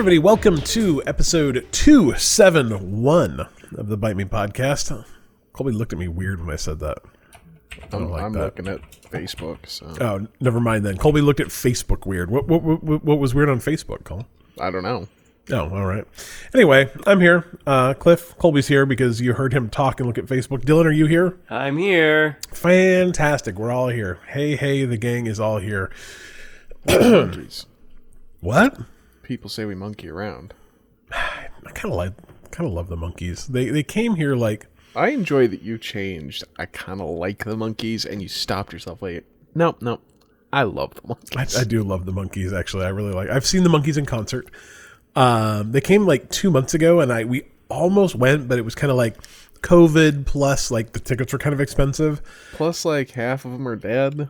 everybody. Welcome to episode 271 of the Bite Me podcast. Colby looked at me weird when I said that. I'm, like I'm that. looking at Facebook, so Oh, never mind then. Colby looked at Facebook weird. What what, what, what was weird on Facebook, Cole? I don't know. Oh, all right. Anyway, I'm here. Uh, Cliff, Colby's here because you heard him talk and look at Facebook. Dylan, are you here? I'm here. Fantastic. We're all here. Hey, hey, the gang is all here. Monkees. What? People say we monkey around. I kind of like, kind of love the Monkees. They they came here like I enjoy that you changed. I kind of like the Monkees, and you stopped yourself. Like, no, no, I love the I, Monkees. I do love the Monkees. Actually, I really like. I've seen the Monkees in concert. Um, they came like two months ago, and I we almost went, but it was kind of like COVID plus like the tickets were kind of expensive. Plus, like half of them are dead.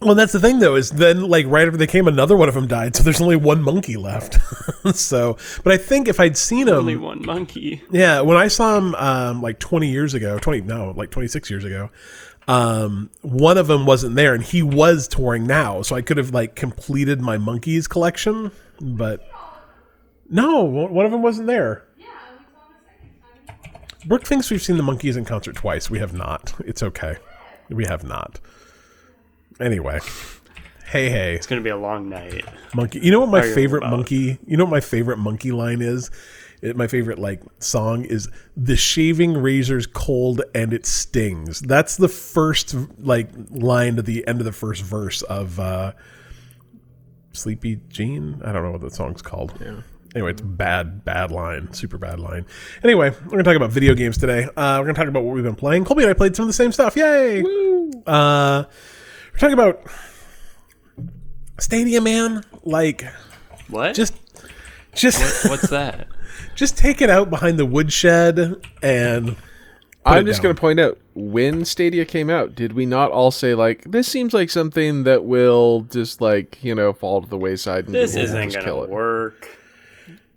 Well, that's the thing though is then like right after they came, another one of them died, so there's only one monkey left. so, but I think if I'd seen him, Only one monkey. Yeah, when I saw him um, like 20 years ago, 20 no, like 26 years ago, um, one of them wasn't there, and he was touring now, so I could have like completed my Monkees collection, but no, one of them wasn't there. Brooke thinks we've seen the Monkees in concert twice. We have not. It's okay. We have not. Anyway, hey hey, It's gonna be a long night. monkey. You know what my Are you favorite about? monkey? You know what my favorite monkey line is? It, my favorite like song is "The shaving razor's cold and it stings." That's the first like line to the end of the first verse of uh, "Sleepy Jean." I don't know what that song's called. Yeah. Anyway, it's bad, bad line, super bad line. Anyway, we're gonna talk about video games today. Uh, we're gonna talk about what we've been playing. Colby and I played some of the same stuff. Yay! Uh, we're talking about Stadia, man. Like, What? just, just, what's that? just take it out behind the woodshed and. I'm just going to point out when Stadia came out, did we not all say like this seems like something that will just like you know fall to the wayside? And This isn't just gonna kill it? work.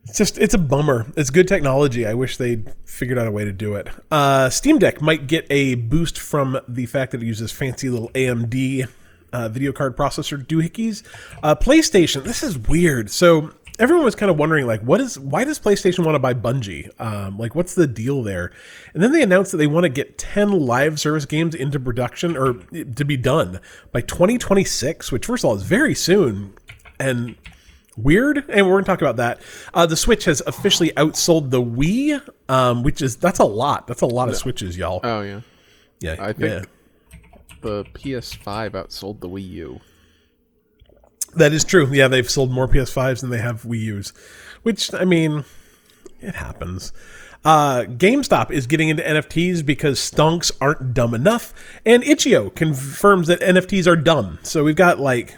It's just it's a bummer. It's good technology. I wish they'd figured out a way to do it. Uh, Steam Deck might get a boost from the fact that it uses fancy little AMD uh, video card processor doohickeys. Uh, PlayStation. This is weird. So everyone was kind of wondering like, what is why does PlayStation want to buy Bungie? Um, like, what's the deal there? And then they announced that they want to get ten live service games into production or to be done by 2026, which first of all is very soon. And weird and we're gonna talk about that. Uh, the switch has officially outsold the wii um, which is that's a lot. That's a lot of switches y'all. Oh yeah, yeah I think the PS5 outsold the Wii U. that is true. Yeah they've sold more ps5s than they have wii u's which i mean it happens. Uh, GameStop is getting into NFTs because stonks aren't dumb enough, and Itch.io confirms that NFTs are dumb. So we've got like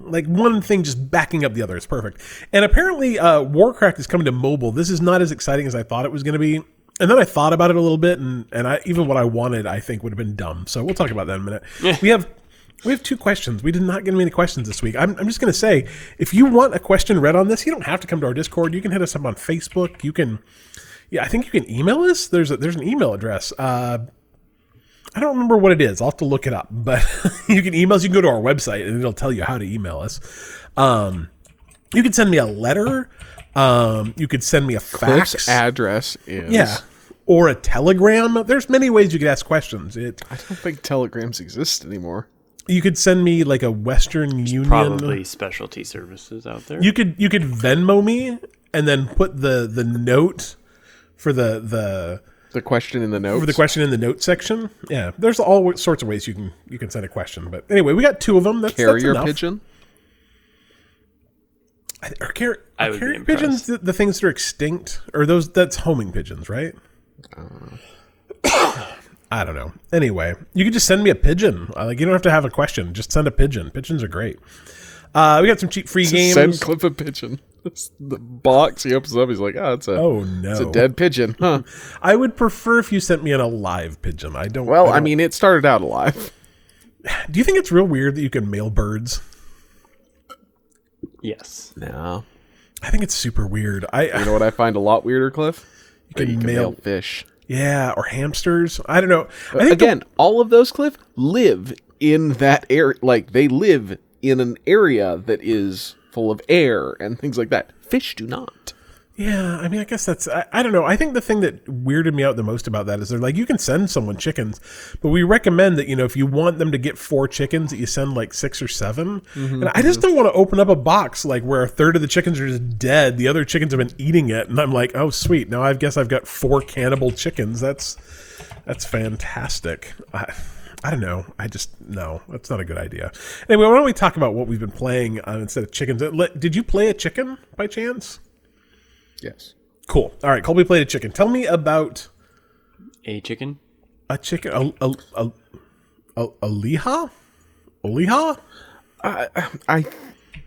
like one thing just backing up the other. It's perfect. And apparently, uh, Warcraft is coming to mobile. This is not as exciting as I thought it was going to be. And then I thought about it a little bit, and and I even what I wanted, I think would have been dumb. So we'll talk about that in a minute. we have. We have two questions. We did not get many questions this week. I'm, I'm just going to say, if you want a question read on this, you don't have to come to our Discord. You can hit us up on Facebook. You can, yeah, I think you can email us. There's a, there's an email address. Uh, I don't remember what it is. I'll have to look it up. But you can email us. You can go to our website and it'll tell you how to email us. Um, you can send me a letter. Um, you could send me a fax. Cliff's address is yeah. Or a telegram. There's many ways you could ask questions. It I don't think telegrams exist anymore. you could send me like a Western Union. Probably specialty services out there. You could you could Venmo me and then put the the note for the the The question in the notes. for the question in the note section. Yeah, there's all sorts of ways you can you can send a question. But anyway, we got two of them. That's that's carrier enough. pigeon. Are, car- I are carrier pigeons the, the things that are extinct, or those that's homing pigeons, right? I don't know. Anyway, you can just send me a pigeon. Uh, Like you don't have to have a question. Just send a pigeon. Pigeons are great. Uh, we got some cheap free games. Send Cliff a pigeon. The box he opens up. He's like, ah, oh, it's a oh no! it's a dead pigeon, huh? I would prefer if you sent me an alive pigeon. I don't. Well, I, I don't- mean, it started out alive. do you think it's real weird that you can mail birds? yes. No, I think it's super weird. I you know what I find a lot weirder, Cliff? You can you can mail- mail fish. yeah, or hamsters. I don't know. I think the- Again, all of those, Cliff, live in that area. Like they live in an area that is full of air and things like that. Fish do not. Yeah, I mean, I guess that's I, I don't know. I think the thing that weirded me out the most about that is they're like you can send someone chickens, but we recommend that you know if you want them to get four chickens, that you send like six or 7 mm-hmm, And I just mm-hmm. don't want to open up a box like where a third of the chickens are just dead, the other chickens have been eating it, and I'm like, oh sweet, now I guess I've got four cannibal chickens. That's that's fantastic. I, I don't know. I just no, that's not a good idea. Anyway, why don't we talk about what we've been playing uh, instead of chickens? Uh, Did you play a chicken by chance? Yes. Cool. All right, Colby played a chicken. Tell me about A chicken? a chicken. A a a, a, a liha? Oliha? I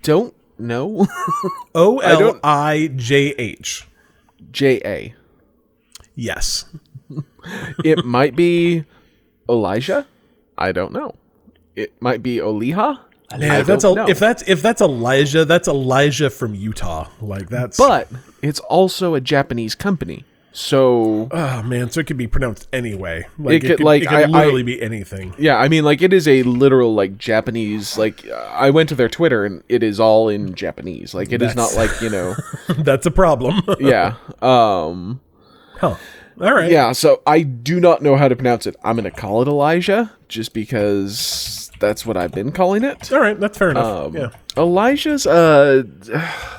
don't know. O L I J H. J A. Yes. It might be Elijah. I don't know. It might be Oliha. Yeah, if that's a, know. if that's if that's Elijah, that's Elijah from Utah. Like that's. But it's also a Japanese company. So oh man, so it could be pronounced anyway. Like It could, like, it could I- literally I- be anything. yeah, I mean like it is a literal like Japanese like uh, I went to their Twitter and it is all in Japanese. Like it is not like, you know, that's a problem. yeah. Um huh. All right. yeah, so I do not know how to pronounce it. I'm going to call it Elijah just because that's what I've been calling it. All right. That's fair enough. Um, yeah. Elijah's uh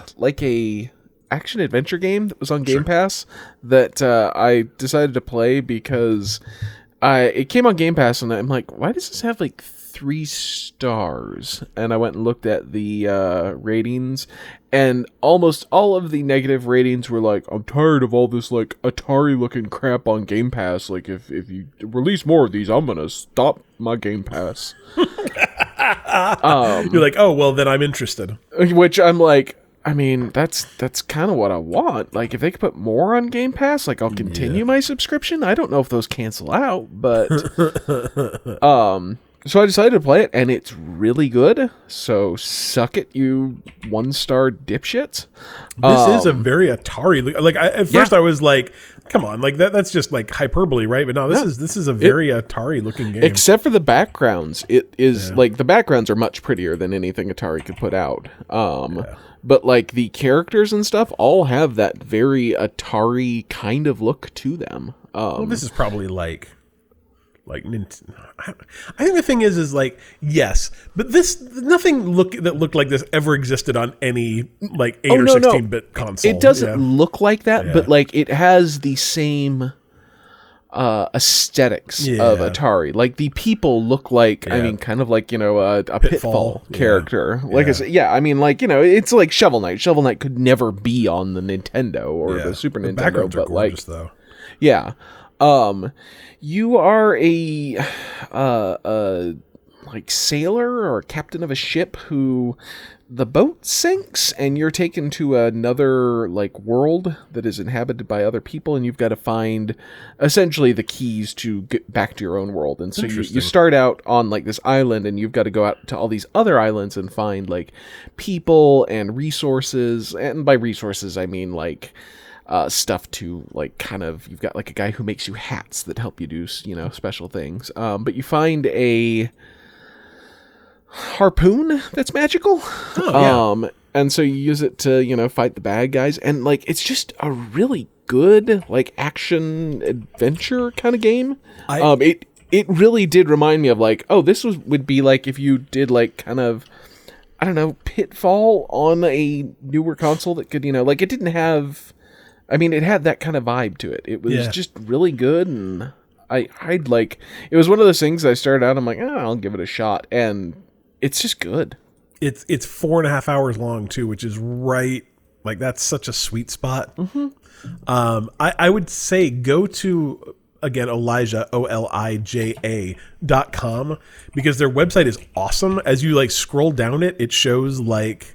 like a action adventure game that was on Game Pass that uh, I decided to play because I it came on Game Pass and I'm like, why does this have like three stars? And I went and looked at the uh, ratings, and almost all of the negative ratings were like, I'm tired of all this like Atari looking crap on Game Pass. Like if if you release more of these, I'm gonna stop my Game Pass. You're like, oh well, then I'm interested. which I'm like, I mean, that's that's kind of what I want. Like, if they could put more on Game Pass, like I'll continue my subscription. I don't know if those cancel out, but um, so I decided to play it, and it's really good. So suck it, you one star dipshits. This is a Um, very Atari. look- Like I, at first, I was like, "Come on, like that. That's just like hyperbole, right?" But no, this is this is a very Atari looking game. Except for the backgrounds, it is like the backgrounds are much prettier than anything Atari could put out. Um, but like the characters and stuff all have that very Atari kind of look to them. Um, well, this is probably like, like I think the thing is, is like yes, but this nothing look that looked like this ever existed on any like eight Oh, or no, no. sixteen bit console. it doesn't Yeah. look like that, but like it has the same uh aesthetics of Atari. Like the people look like I mean kind of like, you know, a, a pitfall, Pitfall, yeah. character. Like I said, yeah, I mean like, you know, it's like Shovel Knight. Shovel Knight could never be on the Nintendo or Yeah. the Super The Nintendo, but like though. Yeah. Um you are a uh uh like sailor or captain of a ship who the boat sinks and you're taken to another like world that is inhabited by other people and you've got to find essentially the keys to get back to your own world. And so you, you start out on like this island and you've got to go out to all these other islands and find like people and resources. And by resources i mean like uh, stuff to like kind of you've got like a guy who makes you hats that help you do you know special things. Um, but you find a harpoon that's magical. Oh, yeah. um and so you use it to you know fight the bad guys. And like it's just a really good like action adventure kind of game. I- um it it really did remind me of like oh this was would be like if you did like kind of I don't know, Pitfall on a newer console that could, you know, like it didn't have I mean, it had that kind of vibe to it. It was Yeah. just really good and I I'd like it was one of those things I started out I'm like, oh, I'll give it a shot and it's just good. it's it's four and a half hours long too, which is right like that's such a sweet spot. Mm-hmm. Um, I, I would say go to again Elijah O L I J A dot com because their website is awesome. As you like scroll down it, it shows like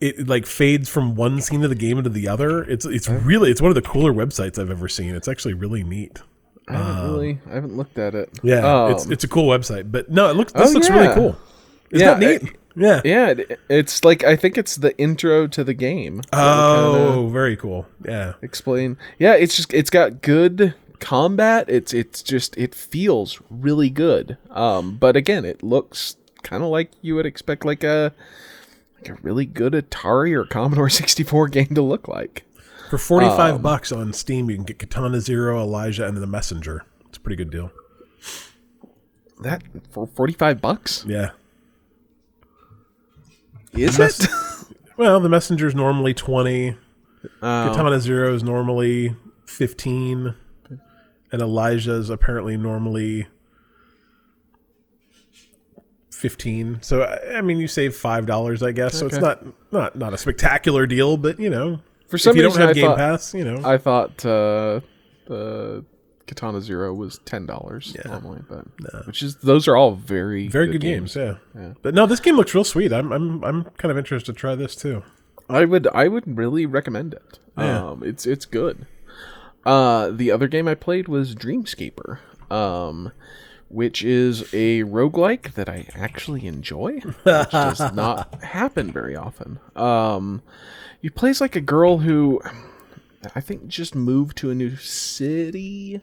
it like fades from one scene of the game into the other. It's it's really it's one of the cooler websites I've ever seen. It's actually really neat. I haven't really I haven't looked at it. Um, Yeah, it's Um, it's a cool website. But no, it looks this Oh, looks yeah. really cool. Isn't Yeah, that neat? it- yeah. yeah, it, it's like I think it's the intro to the game. Oh, very cool. Yeah. explain yeah it's just it's got good combat it's it's just it feels really good um but again it looks kind of like you would expect like a like a really good Atari or Commodore 64 game to look like. For 45 Um, bucks on Steam, you can get Katana Zero, Elijah, and the Messenger. It's a pretty good deal. That for 45 bucks? Yeah. Is Mess- it? Well, the Messenger is normally 20. Oh. Katana Zero is normally 15. And Elijah's apparently normally 15. So I mean you save $5 I guess. So it's not not not a spectacular deal, but you know, For some if you don't have I Game thought- Pass, you know. I thought uh, the Katana Zero was ten dollars Yeah. normally, but which is those are all very very good, games, yeah. But no, this game looks real sweet. I'm I'm I'm kind of interested to try this too. I would I would really recommend it. Yeah. Um, it's it's good. Uh, the other game I played was Dreamscaper, um, which is a roguelike that I actually enjoy. Which does not happen very often. Um, you play as like a girl who I think just moved to a new city.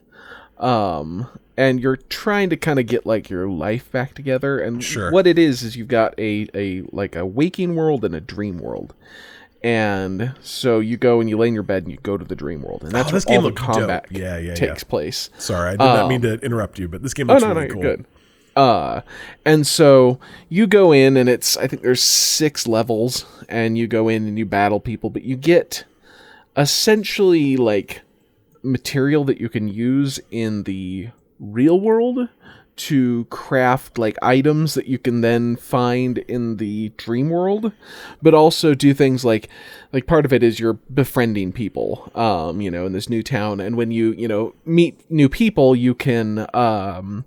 Um, and you're trying to kind of get like your life back together. And Sure. what it is is you've got a a like a waking world and a dream world. And so you go and you lay in your bed and you go to the dream world, and that's Oh, this where game all the combat dope. Yeah, yeah, takes place. Sorry, I did not mean to interrupt you, but this game Oh looks no, no, really you're cool. good. Uh, and so you go in, and it's I think there's six levels, and you go in and you battle people, but you get essentially like material that you can use in the real world to craft like items that you can then find in the dream world but also do things like like part of it is you're befriending people um you know in this new town. And when you you know meet new people you can um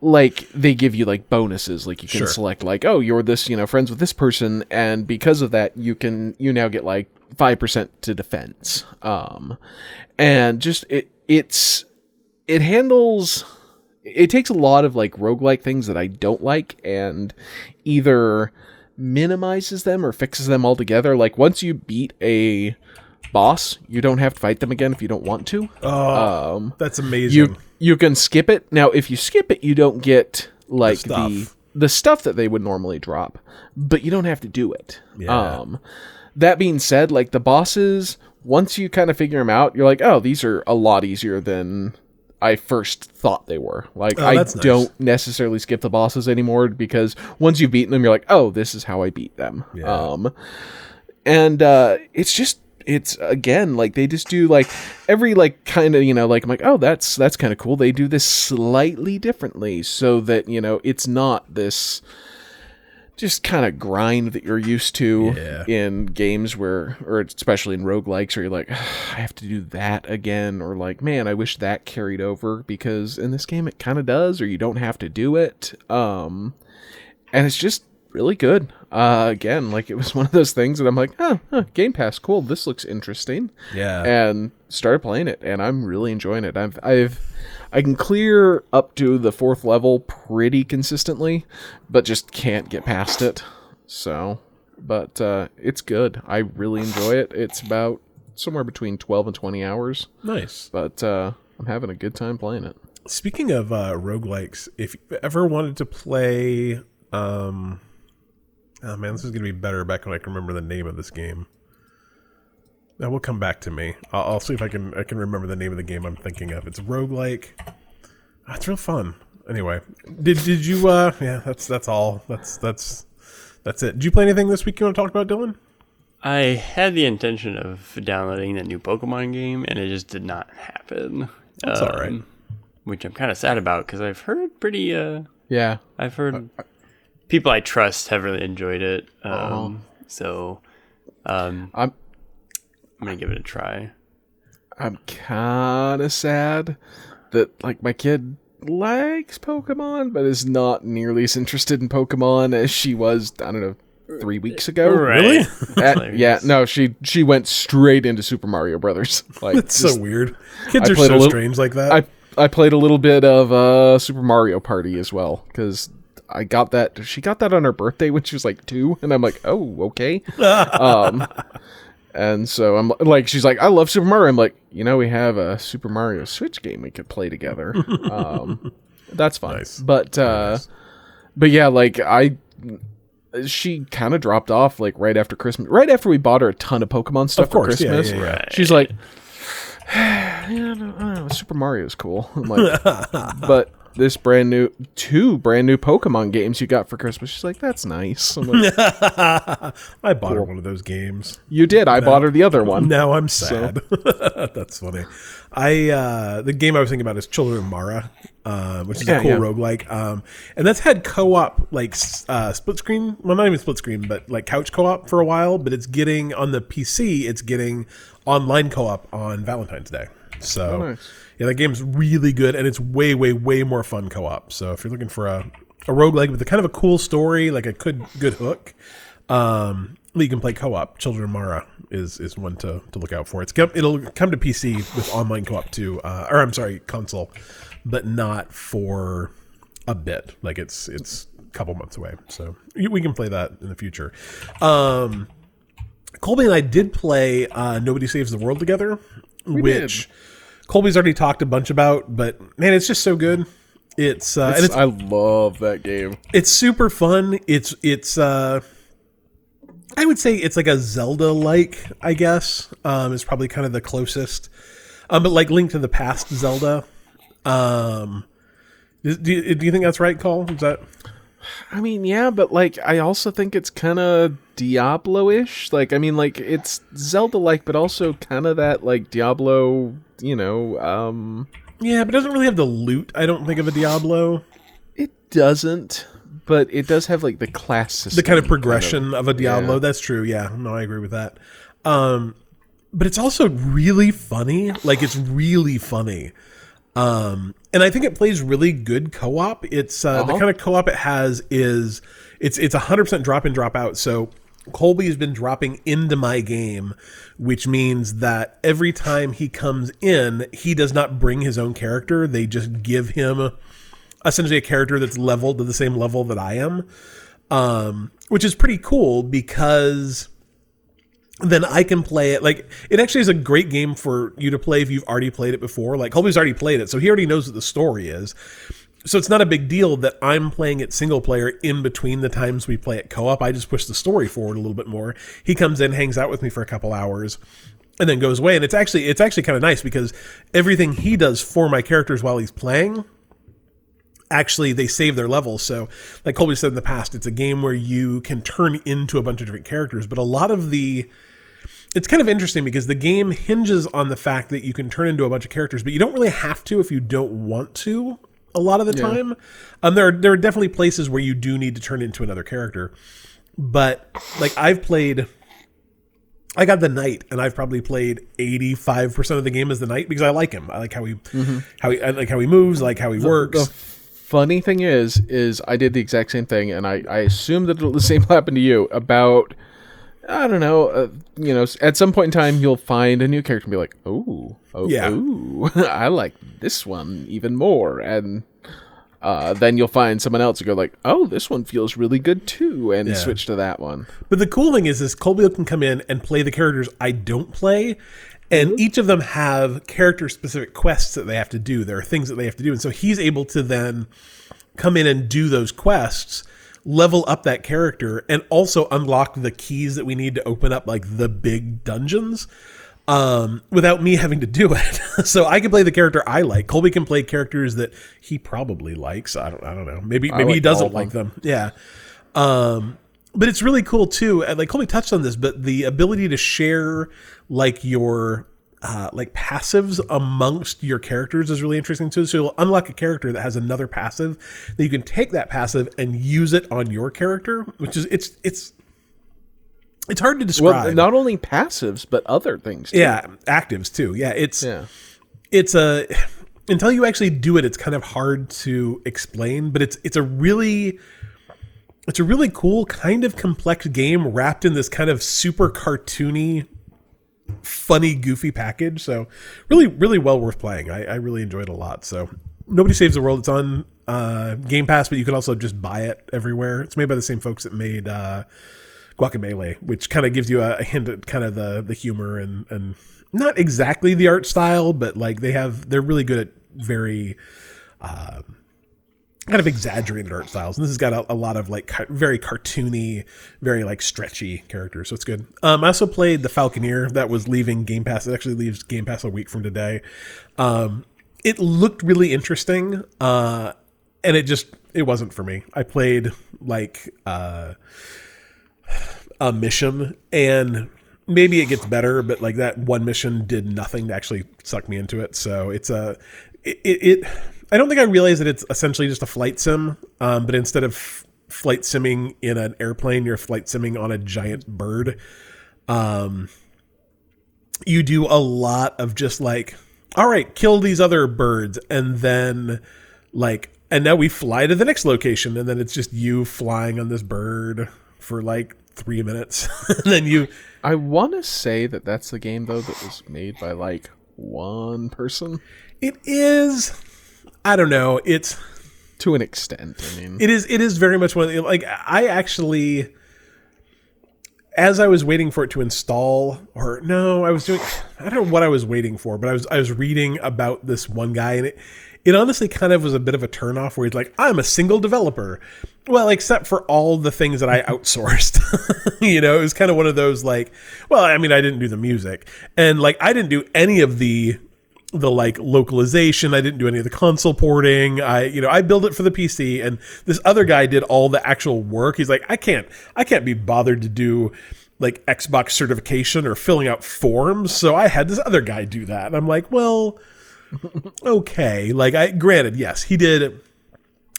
like they give you like bonuses. Like you can Sure. select like oh you're this you know friends with this person. And because of that you can you now get like 5% to defense. Um and just it it's it handles it takes a lot of like roguelike things that I don't like and either minimizes them or fixes them altogether. Like once you beat a boss, you don't have to fight them again if you don't want to. Oh, Um that's amazing. you you can skip it. Now if you skip it, you don't get like the stuff. the stuff that they would normally drop, but you don't have to do it. Yeah. Um that being said, like the bosses, once you kind of figure them out, you're like, "Oh, these are a lot easier than I first thought they were. Like Oh, I nice. don't necessarily skip the bosses anymore because once you've beaten them, you're like, oh, this is how I beat them. Yeah. Um, and uh, it's just it's again like they just do like every like kind of you know like I'm like oh that's that's kind of cool. They do this slightly differently so that you know it's not this just kind of grind that you're used to Yeah. in games where or especially in roguelikes where you're like I have to do that again or like man I wish that carried over because in this game it kind of does or you don't have to do it um and it's just really good uh again like it was one of those things that I'm like oh huh, game pass cool this looks interesting yeah. and started playing it and I'm really enjoying it. I've I've I can clear up to the fourth level pretty consistently, but just can't get past it. So, but uh it's good. I really enjoy it. It's about somewhere between 12 and 20 hours, nice. but uh I'm having a good time playing it. Speaking of uh, roguelikes, if you ever wanted to play, um, oh man, this is gonna be better back when I can remember the name of this game. That will come back to me. I'll, I'll see if I can I can remember the name of the game I'm thinking of. It's roguelike. Ah, it's real fun. Anyway, did did you? uh Yeah, that's that's all. That's that's that's it. Did you play anything this week you want to talk about, Dylan? I had the intention of downloading that new Pokemon game, and it just did not happen. That's all right. Which I'm kind of sad about because I've heard pretty. Uh, Yeah. I've heard people I trust have really enjoyed it. Um, Uh-huh. So um, I'm I'm gonna give it a try. I'm kind of sad that like my kid likes Pokemon, but is not nearly as interested in Pokemon as she was. I don't know, three weeks ago. Really? At- yeah, no, she she went straight into Super Mario Brothers. Like It's just- so weird. Kids I are played so a little- strange like that. I I played a little bit of uh Super Mario Party as well because I got that. She got that on her birthday when she was like two, and I'm like, oh, okay. um, and so I'm like, she's like, I love Super Mario. I'm like, you know, we have a Super Mario Switch game we could play together. um, that's fun. Nice. But uh, nice. but yeah, like I she kind of dropped off like right after Christmas. Right after we bought her a ton of Pokemon stuff Of course, for Christmas. yeah, yeah. Right. She's like, yeah, I don't know, Super Mario's cool. I'm like, but this brand new, two brand new Pokemon games you got for Christmas. She's like, that's nice. I'm like, I bought her one of those games. you did. I bought her the other one. Now I'm sad. That's funny. I uh the game I was thinking about is Children of Morta, uh, which is Yeah, a cool yeah. roguelike. Um and that's had co-op like uh split screen, well not even split screen, but like couch co-op for a while, but it's getting on the PC, it's getting online co-op on Valentine's Day. So Oh, nice. Yeah, that game's really good and it's way, way, way more fun co-op. So if you're looking for a, a roguelike with a kind of a cool story, like a good good hook, um, you can play co-op. Children of Morta is is one to, to look out for. It's come, it'll come to PC with online co-op too, uh, or I'm sorry, console, but not for a bit. Like it's it's a couple months away, so we can play that in the future. Um, Colby and I did play uh, Nobody Saves the World together, which Colby's already talked a bunch about, but man, it's just so good. It's uh, and it's I love that game. it's super fun. It's it's uh I would say it's like a Zelda like, I guess. Um is probably kind of the closest. Um but like Link to the Past Zelda. Um do you, do you think that's right, Cole? Is that I mean, yeah, but like, I also think it's kind of Diablo-ish. Like, I mean, like it's Zelda-like, but also kind of that like Diablo. You know, um, Yeah, but it doesn't really have the loot, I don't think of a Diablo. it doesn't, but it does have like the class system. The kind of progression of, a Diablo. yeah. That's true. Yeah. No, I agree with that. Um but it's also really funny. Like it's really funny. Um, and I think it plays really good co-op. It's uh, the Uh-huh. kind of co-op it has is it's it's hundred percent drop in drop out. So Colby has been dropping into my game, which means that every time he comes in, he does not bring his own character. They just give him essentially a character that's leveled to the same level that I am, um, which is pretty cool because then I can play it. Like it actually is a great game for you to play if you've already played it before. Like Colby's already played it, so he already knows what the story is. So it's not a big deal that I'm playing it single player in between the times we play it co-op. I just push the story forward a little bit more. He comes in, hangs out with me for a couple hours, and then goes away. And it's actually it's actually kind of nice because everything he does for my characters while he's playing actually they save their levels. So, like Colby said in the past, it's a game where you can turn into a bunch of different characters, but a lot of the it's kind of interesting because the game hinges on the fact that you can turn into a bunch of characters, but you don't really have to if you don't want to. A lot of the time, um, there are, there are definitely places where you do need to turn into another character, but like I've played. I got the knight, and I've probably played eighty five percent of the game as the knight because I like him. I like how he, how he, I like how he moves, I like how he works. The funny thing is, is I did the exact same thing, and I I assume that the same happened to you. About I don't know, uh, you know, at some point in time, you'll find a new character and be like, oh, oh, Yeah. ooh, I like this one even more, and. Uh, then you'll find someone else who go like, "Oh, this one feels really good too," and Yeah. switch to that one. But the cool thing is, is Colby can come in and play the characters I don't play, and each of them have character specific quests that they have to do. There are things that they have to do, and so he's able to then come in and do those quests, level up that character, and also unlock the keys that we need to open up like the big dungeons. Um, without me having to do it, so I can play the character I like. Colby can play characters that he probably likes. I don't, I don't know. Maybe, maybe he doesn't of like them. Yeah. Um, but it's really cool too. Like Colby touched on this, but the ability to share like your uh, like passives amongst your characters is really interesting too. So you'll unlock a character that has another passive, that you can take that passive and use it on your character, which is it's it's it's hard to describe. Well, not only passives but other things. Too. yeah, actives too. Yeah, it's yeah. it's a until you actually do it, it's kind of hard to explain. But it's it's a really it's a really cool kind of complex game wrapped in this kind of super cartoony, funny, goofy package. So really, really well worth playing. I, I really enjoyed it a lot. So nobody saves the world. It's on uh, Game Pass, but you can also just buy it everywhere. It's made by the same folks that made. Uh, Guacamelee, which kind of gives you a, a hint at kind of the the humor and and not exactly the art style, but like they have they're really good at very uh, kind of exaggerated art styles, and this has got a, a lot of like ca- very cartoony, very like stretchy characters. So it's good. Um, I also played the Falconeer that was leaving Game Pass. It actually leaves Game Pass a week from today. Um, it looked really interesting, uh, and it just it wasn't for me. I played like uh, a mission and maybe it gets better but like that one mission did nothing to actually suck me into it so it's a it, it, it i don't think i realized that it's essentially just a flight sim um, but instead of f- flight simming in an airplane you're flight simming on a giant bird. Um you do a lot of just like all right kill these other birds and then like and now we fly to the next location and then it's just you flying on this bird for like three minutes. And then you I want to say that that's the game though that was made by like one person. It is i don't know. It's to an extent. I mean, it is it is very much one of the, like i actually as i was waiting for it to install or no i was doing i don't know what i was waiting for but i was i was reading about this one guy and it it honestly kind of was a bit of a turnoff where he's like i'm a single developer. Well except for all the things that i outsourced. You know it was kind of one of those like well i mean i didn't do the music and like i didn't do any of the the like localization. I didn't do any of the console porting. I, you know, I built it for the PC and this other guy did all the actual work. He's like, I can't, I can't be bothered to do like Xbox certification or filling out forms. So I had this other guy do that. And I'm like, well, okay. Like I, granted, yes, he did,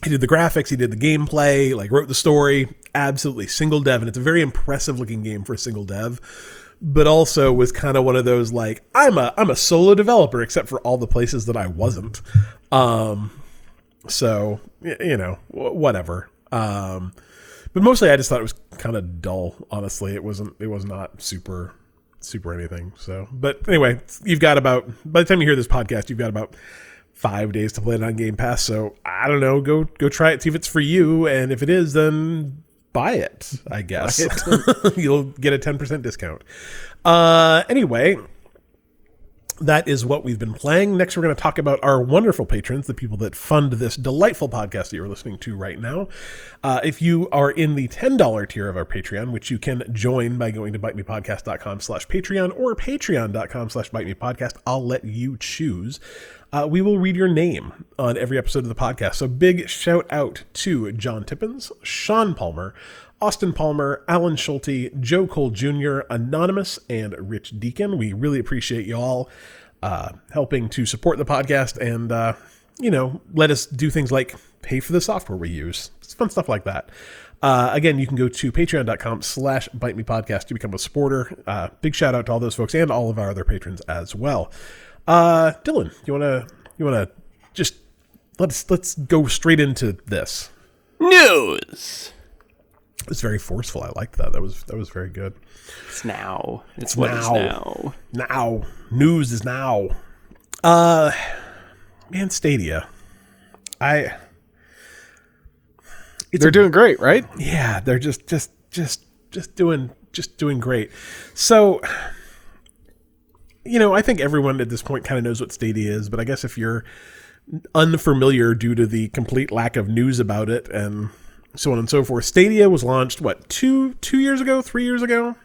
he did the graphics, he did the gameplay, like wrote the story, absolutely single dev. And it's a very impressive looking game for a single dev but also was kind of one of those like I'm a I'm a solo developer except for all the places that I wasn't. Um, so you know whatever. Um, but mostly I just thought it was kind of dull. Honestly, it wasn't. It was not super super anything. So, but anyway, you've got about by the time you hear this podcast, you've got about five days to play it on Game Pass. So I don't know. Go go try it. See if it's for you, and if it is, then buy it. I guess you'll get a ten percent discount. Uh, anyway, that is what we've been playing. Next, we're going to talk about our wonderful patrons, the people that fund this delightful podcast that you're listening to right now. Uh, if you are in the $10 tier of our Patreon, which you can join by going to bitemepodcast.com slash Patreon or patreon.com slash bitemepodcast, I'll let you choose. Uh, we will read your name on every episode of the podcast. So big shout out to John Tippins, Sean Palmer, Austin Palmer, Alan Schulte, Joe Cole Jr., Anonymous, and Rich Deacon. We really appreciate y'all uh, helping to support the podcast and, uh, you know, let us do things like pay for the software we use. It's fun stuff like that. Uh, again, you can go to patreon.com slash bite me podcast to become a supporter. Uh, big shout out to all those folks and all of our other patrons as well. Uh, Dylan, you want to, you want to just let's, let's go straight into this. News. It's very forceful. I liked that. That was that was very good. It's now. It's what is now. now. Now, news is now. Uh, man, Stadia. I. It's they're a- doing great, right? yeah, they're just just just just doing just doing great. So, you know, I think everyone at this point kind of knows what Stadia is, but I guess if you're unfamiliar due to the complete lack of news about it and so on and so forth, Stadia was launched what two two years ago, three years ago,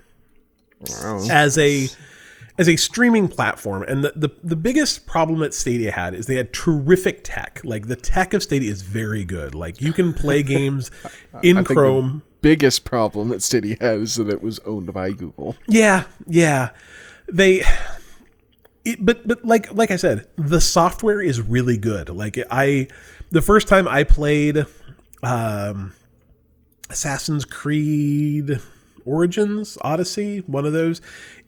as a as a streaming platform. And the, the the biggest problem that Stadia had is they had terrific tech. Like the tech of Stadia is very good. Like you can play games in the- Chrome. Biggest problem that Stadia had is that it was owned by Google. Yeah, yeah. They it, but but like like I said, the software is really good. Like I the first time I played um Assassin's Creed Origins, Odyssey, one of those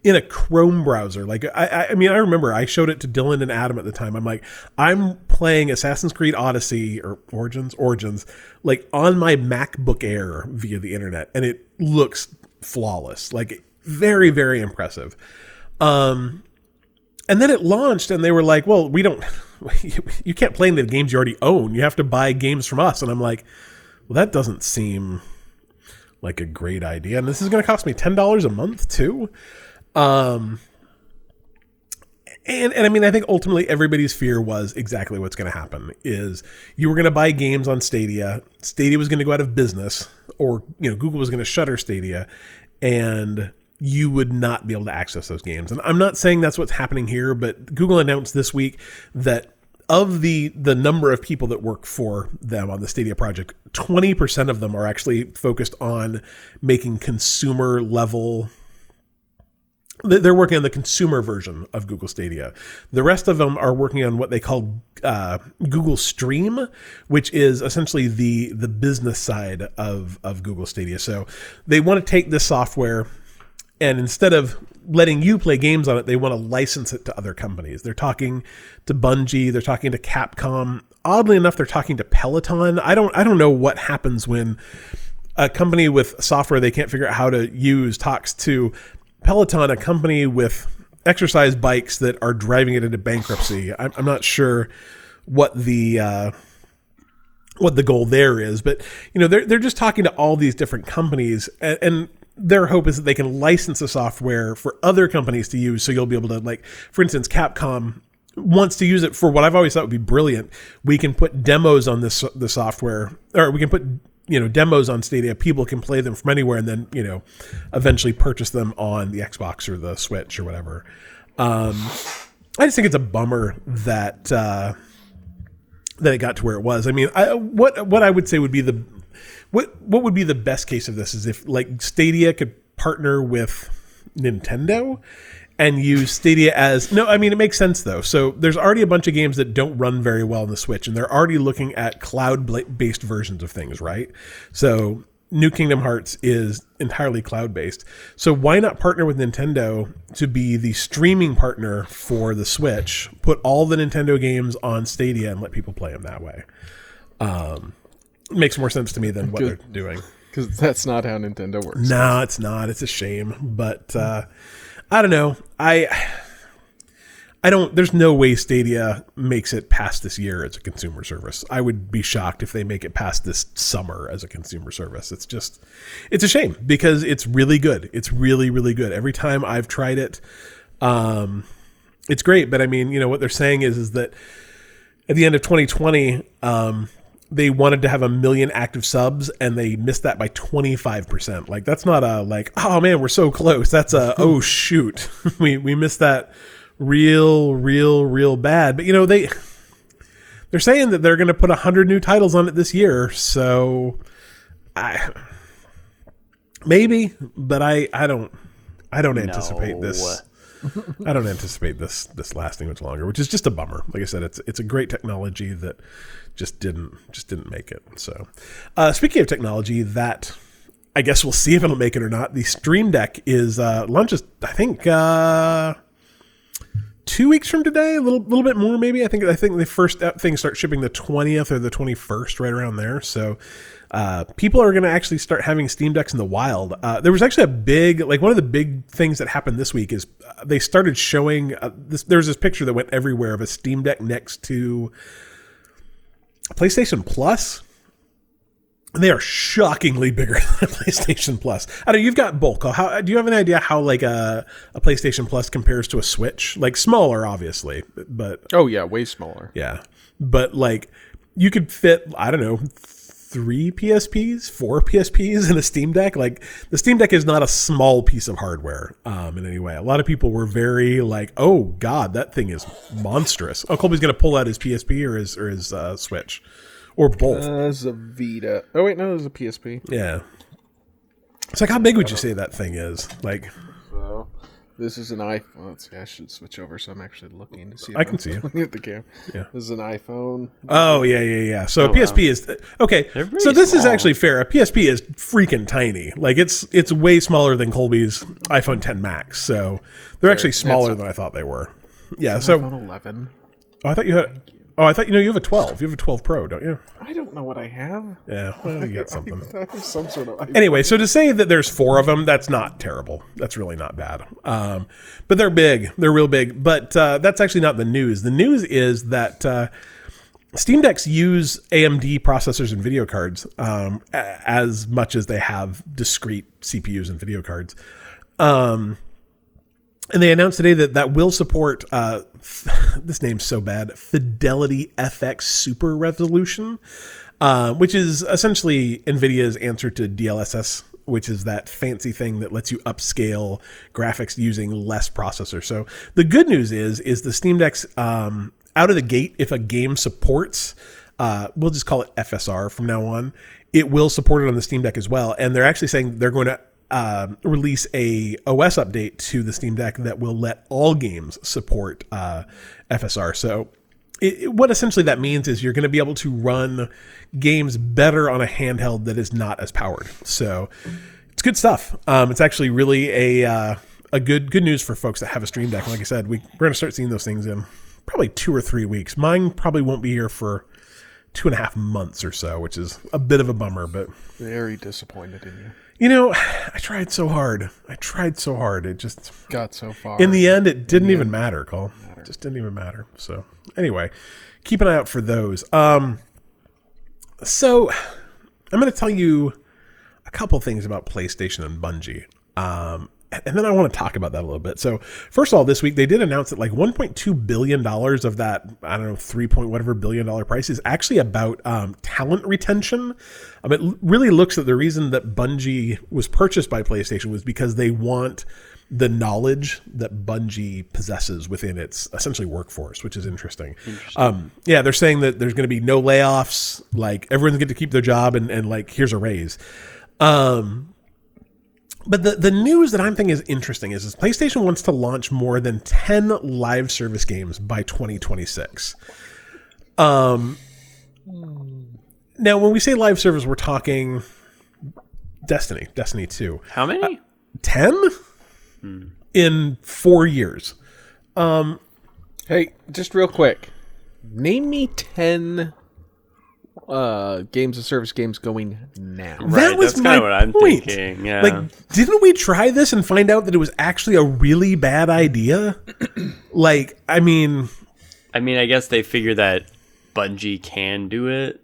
in a Chrome browser. Like I, I mean, I remember I showed it to Dylan and Adam at the time. I'm like, I'm playing Assassin's Creed Odyssey or Origins, Origins, like on my MacBook Air via the internet, and it looks flawless. Like very, very impressive. Um, and then it launched, and they were like, "Well, we don't, you can't play any of the games you already own. You have to buy games from us." And I'm like, "Well, that doesn't seem like a great idea." And this is going to cost me ten dollars a month too. Um, and and I mean I think ultimately everybody's fear was exactly what's going to happen is you were going to buy games on Stadia, Stadia was going to go out of business or you know Google was going to shutter Stadia and you would not be able to access those games. And I'm not saying that's what's happening here, but Google announced this week that of the the number of people that work for them on the Stadia project, 20% of them are actually focused on making consumer level they're working on the consumer version of Google Stadia. The rest of them are working on what they call uh, Google Stream, which is essentially the the business side of of Google Stadia. So they want to take this software and instead of letting you play games on it, they want to license it to other companies. They're talking to Bungie, they're talking to Capcom. Oddly enough, they're talking to Peloton. I don't I don't know what happens when a company with software they can't figure out how to use talks to Peloton, a company with exercise bikes that are driving it into bankruptcy. I'm, I'm not sure what the uh, what the goal there is, but you know they're they're just talking to all these different companies, and, and their hope is that they can license the software for other companies to use. So you'll be able to, like, for instance, Capcom wants to use it for what I've always thought would be brilliant. We can put demos on this the software, or we can put you know demos on Stadia. People can play them from anywhere, and then you know eventually purchase them on the Xbox or the Switch or whatever. Um, I just think it's a bummer that uh, that it got to where it was. I mean, I, what what I would say would be the what what would be the best case of this is if like Stadia could partner with Nintendo and use Stadia as no, I mean it makes sense though. So there's already a bunch of games that don't run very well on the Switch, and they're already looking at cloud-based versions of things, right? So New Kingdom Hearts is entirely cloud-based. So why not partner with Nintendo to be the streaming partner for the Switch? Put all the Nintendo games on Stadia and let people play them that way. Um, makes more sense to me than what they're doing. because that's not how Nintendo works. No, it's not. It's a shame, but uh, I don't know. I I don't. There's no way Stadia makes it past this year as a consumer service. I would be shocked if they make it past this summer as a consumer service. It's just, it's a shame because it's really good. It's really really good. Every time I've tried it, um, it's great. But I mean, you know what they're saying is is that at the end of 2020, um, they wanted to have a million active subs and they missed that by 25%. Like that's not a like, oh man, we're so close. That's a oh shoot. we we missed that real real real bad. But you know, they they're saying that they're going to put 100 new titles on it this year. So I maybe, but I I don't I don't anticipate this No. I don't anticipate this this lasting much longer, which is just a bummer. Like I said, it's it's a great technology that just didn't just didn't make it. So, uh, speaking of technology, that I guess we'll see if it'll make it or not. The Steam Deck is uh, launches, I think, uh, two weeks from today, a little little bit more maybe. I think I think the first thing start shipping the twentieth or the twenty first, right around there. So uh, people are going to actually start having Steam Decks in the wild. Uh, there was actually a big, like one of the big things that happened this week is uh, they started showing uh, this. There was this picture that went everywhere of a Steam Deck next to PlayStation Plus. And they are shockingly bigger than PlayStation Plus. I don't. You've got bulk. How do you have an idea how like a, a PlayStation Plus compares to a Switch? Like smaller, obviously, but Oh yeah, way smaller. yeah. But like you could fit, I don't know, three PSPs, four PSPs in a Steam Deck. Like the Steam Deck is not a small piece of hardware um, in any way. A lot of people were very like, "Oh God, that thing is monstrous." Oh, Colby's gonna pull out his PSP or his or his uh, Switch, or both. Uh, a Vita. Oh wait, no, this is a PSP. yeah. It's like how big would you say that thing is? Like So this is an iPhone. Let's see, I should switch over so I'm actually looking to see. If I can I'm see you. Looking at the camera. Yeah. This is an iPhone. Oh yeah, yeah, yeah. So oh, a PSP is okay. So this is actually fair. A PSP is freaking tiny. Like it's it's way smaller than Colby's iPhone 10 Max. So they're actually smaller than I thought they were. Yeah. So iPhone 11. oh, I thought you had. Oh, I thought you know you have a 12. You have a 12 Pro, don't you? I don't know what I have. Yeah. Well, you got something. I have some sort of. Anyway, so to say that there's four of them, that's not terrible. That's really not bad. Um, but they're big. They're real big. But uh, that's actually not the news. The news is that uh, Steam Decks use AMD processors and video cards um, as much as they have discrete CPUs and video cards. Um, and they announced today that that will support uh, this name's so bad Fidelity FX Super Resolution, uh, which is essentially NVIDIA's answer to DLSS, which is that fancy thing that lets you upscale graphics using less processor. So the good news is is the Steam Deck's um, out of the gate if a game supports. Uh, we'll just call it FSR from now on. It will support it on the Steam Deck as well, and they're actually saying they're going to uh, release a OS update to the Steam Deck that will let all games support uh, FSR. So, it, it, what essentially that means is you're going to be able to run games better on a handheld that is not as powered. So, it's good stuff. Um, it's actually really a uh, a good good news for folks that have a Steam Deck. Like I said, we, we're going to start seeing those things in probably two or three weeks. Mine probably won't be here for two and a half months or so, which is a bit of a bummer, but very disappointed in you. You know, I tried so hard. I tried so hard. It just got so far. In the end, it didn't even matter, Cole. It just didn't even matter. So, anyway, keep an eye out for those. Um, so I'm going to tell you a couple things about PlayStation and Bungie. Um, and then I want to talk about that a little bit. So, first of all, this week they did announce that like 1.2 billion dollars of that I don't know 3 point whatever billion dollar price is actually about um, talent retention. Um, it really looks at the reason that Bungie was purchased by PlayStation was because they want the knowledge that Bungie possesses within its essentially workforce, which is interesting. interesting. Um, yeah, they're saying that there's going to be no layoffs. Like everyone's going to keep their job, and and like here's a raise. Um, but the, the news that I'm thinking is interesting is, is PlayStation wants to launch more than 10 live service games by 2026. Um, now, when we say live service, we're talking Destiny, Destiny 2. How many? Uh, 10 hmm. in four years. Um, hey, just real quick. Name me 10 uh games of service games going now. Right, that was my what I'm point. thinking. Yeah. Like, didn't we try this and find out that it was actually a really bad idea? like, I mean, I mean, I guess they figure that Bungie can do it,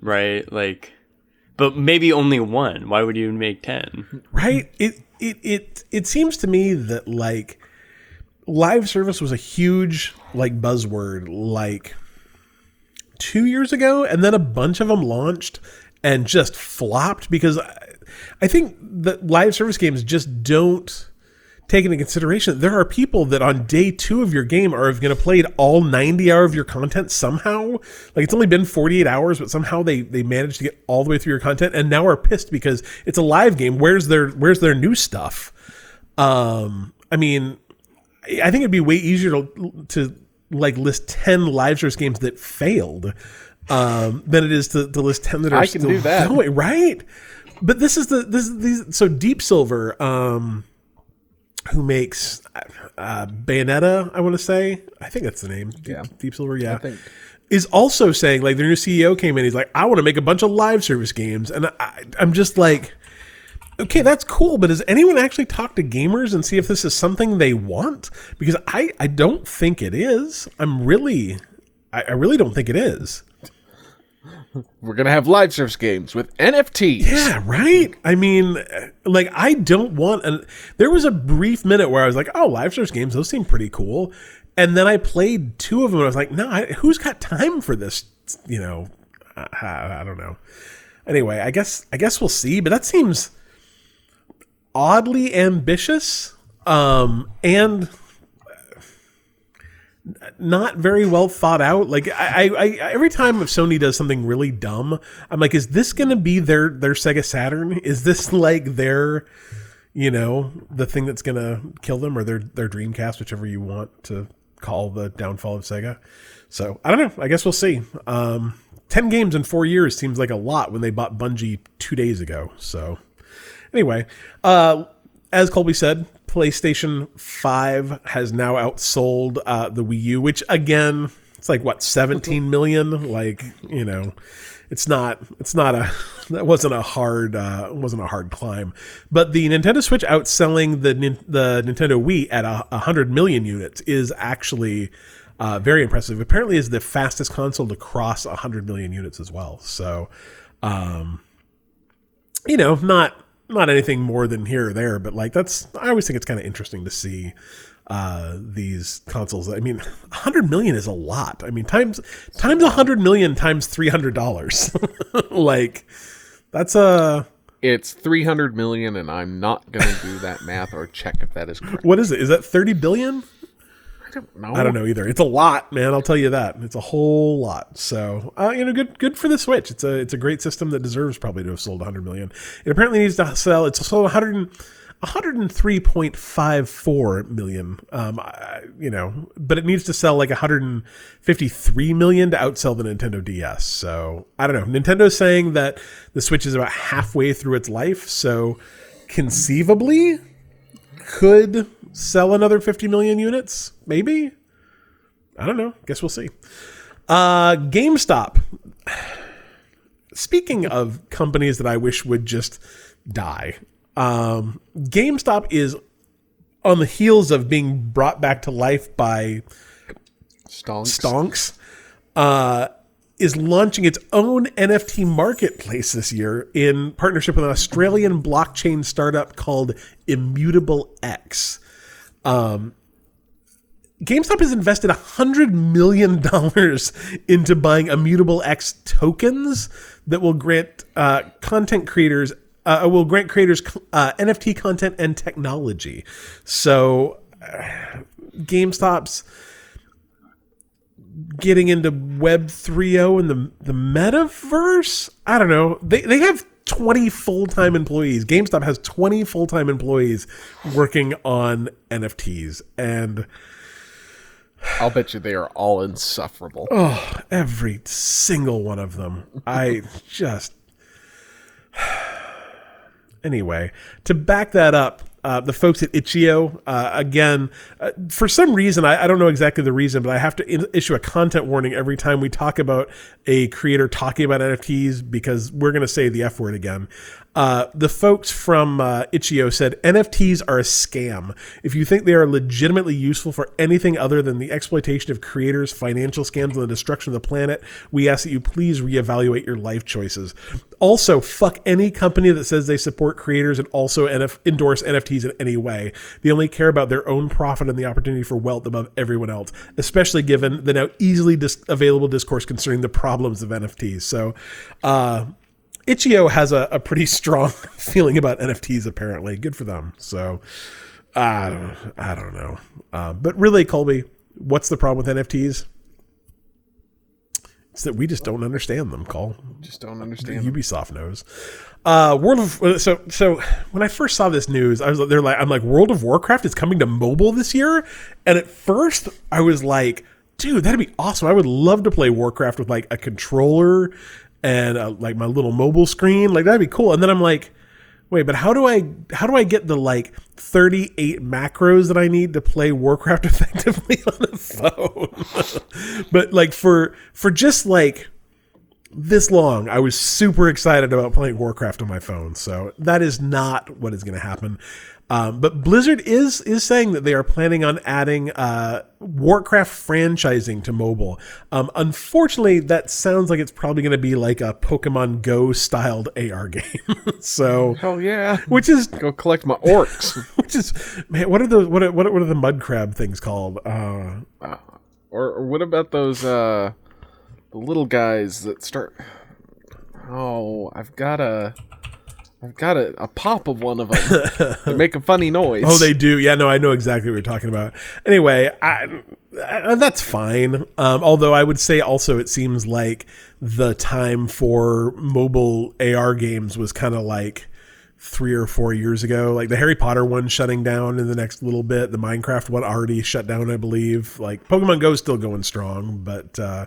right? Like, but maybe only one. Why would you make ten? Right. It it it it seems to me that like live service was a huge like buzzword like two years ago, and then a bunch of them launched and just flopped because I think that live service games just don't take into consideration there are people that on day two of your game are going to play all 90 hours of your content somehow. Like it's only been 48 hours but somehow they they managed to get all the way through your content and now are pissed because it's a live game. Where's their where's their new stuff? Um i mean i think it'd be way easier to to like list 10 live service games that failed um, than it is to, to list 10 that are I can do that. Going, right? But this is the this is these so Deep Silver um who makes uh, Bayonetta, I want to say. I think that's the name. Deep, yeah. Deep Silver, yeah. Is also saying like their new CEO came in, he's like, I want to make a bunch of live service games. And I, I'm just like okay, that's cool, but does anyone actually talk to gamers and see if this is something they want? Because I, I don't think it is. I'm really, I, I really don't think it is. We're gonna have live service games with NFTs. Yeah, right. I mean, like, I don't want. An, there was a brief minute where I was like, "Oh, live service games, those seem pretty cool," and then I played two of them, and I was like, "No, I, who's got time for this?" You know, I, I don't know. Anyway, I guess I guess we'll see. But that seems oddly ambitious um, and not very well thought out. Like I, I, I, every time if Sony does something really dumb, I'm like, is this going to be their their Sega Saturn? Is this like their, you know, the thing that's going to kill them or their their Dreamcast, whichever you want to call the downfall of Sega? So I don't know. I guess we'll see. Um, Ten games in four years seems like a lot when they bought Bungie two days ago. So Anyway, uh, as Colby said, PlayStation 5 has now outsold uh, the Wii U, which again, it's like what 17 million. Like you know, it's not it's not a that wasn't a hard uh, wasn't a hard climb. But the Nintendo Switch outselling the the Nintendo Wii at a, hundred million units is actually. Uh, very impressive. Apparently, is the fastest console to cross 100 million units as well. So, um, you know, not not anything more than here or there, but like that's I always think it's kind of interesting to see uh these consoles. I mean, 100 million is a lot. I mean, times times 100 million times $300. like that's a It's 300 million, and I'm not going to do that math or check if that is correct. what is it? Is that 30 billion? I don't know. Either. It's a lot, man. I'll tell you that. It's a whole lot. So, uh, you know, good good for the Switch. It's a it's a great system that deserves probably to have sold 100 million. It apparently needs to sell. It's sold 100 and- 103.54 million. Um, I, you know, but it needs to sell like 153 million to outsell the Nintendo DS. So I don't know. Nintendo's saying that the Switch is about halfway through its life. So conceivably, could sell another 50 million units? Maybe? I don't know. Guess we'll see. Uh gamestop. Speaking of companies that i wish would just die um gamestop is on the heels of being brought back to life by Stonks. Stonks, uh, is launching its own NFT marketplace this year in partnership with an Australian blockchain startup called Immutable X. Um, GameStop has invested $100 million into buying Immutable X tokens that will grant uh, content creators uh, will grant creators uh, NFT content and technology. So, uh, GameStop's getting into Web 3.0 and the the metaverse. I don't know. They they have 20 full-time employees. GameStop has 20 full-time employees working on NFTs and I'll bet you they are all insufferable. oh, every single one of them. I just anyway, to back that up, uh, the folks at Itch.io, uh, again, uh, for some reason, I, I don't know exactly the reason, but I have to in- issue a content warning every time we talk about a creator talking about NFTs because we're going to say the F word again. Uh, the folks from uh, Itch.io said NFTs are a scam. If you think they are legitimately useful for anything other than the exploitation of creators, financial scams, and the destruction of the planet, we ask that you please reevaluate your life choices. Also, fuck any company that says they support creators and also NF- endorse NFTs in any way. They only care about their own profit and the opportunity for wealth above everyone else, especially given the now easily dis- available discourse concerning the problems of NFTs. So, uh, Itch.io has a, a pretty strong feeling about NFTs, apparently. Good for them. So, I don't, I don't know. Uh, but really, Colby, what's the problem with NFTs? It's that we just don't understand them, Cole. Just don't understand. Ubisoft knows. Uh, World of so so when I first saw this news, I was they're like I'm like World of Warcraft is coming to mobile this year, and at first I was like, dude, that'd be awesome. I would love to play Warcraft with like a controller and uh, like my little mobile screen, like that'd be cool. And then I'm like, wait, but how do I how do I get the like 38 macros that I need to play Warcraft effectively on the phone? but like for for just like this long, I was super excited about playing Warcraft on my phone. So that is not what is going to happen. Um, but Blizzard is is saying that they are planning on adding uh, Warcraft franchising to mobile. Um, unfortunately, that sounds like it's probably going to be like a Pokemon Go styled AR game. so, Oh yeah. which is Go collect my orcs. which is man, what are those? What are, what are, what are the mud crab things called? Uh, or, or what about those uh the little guys that start Oh, I've got a I've got a, a pop of one of them. They're making funny noise. Oh, they do. Yeah, no, I know exactly what you're talking about. Anyway, I, I, that's fine. Um, although I would say also it seems like the time for mobile AR games was kind of like three or four years ago. Like the Harry Potter one shutting down in the next little bit. The Minecraft one already shut down, I believe. Like Pokemon Go is still going strong, but uh,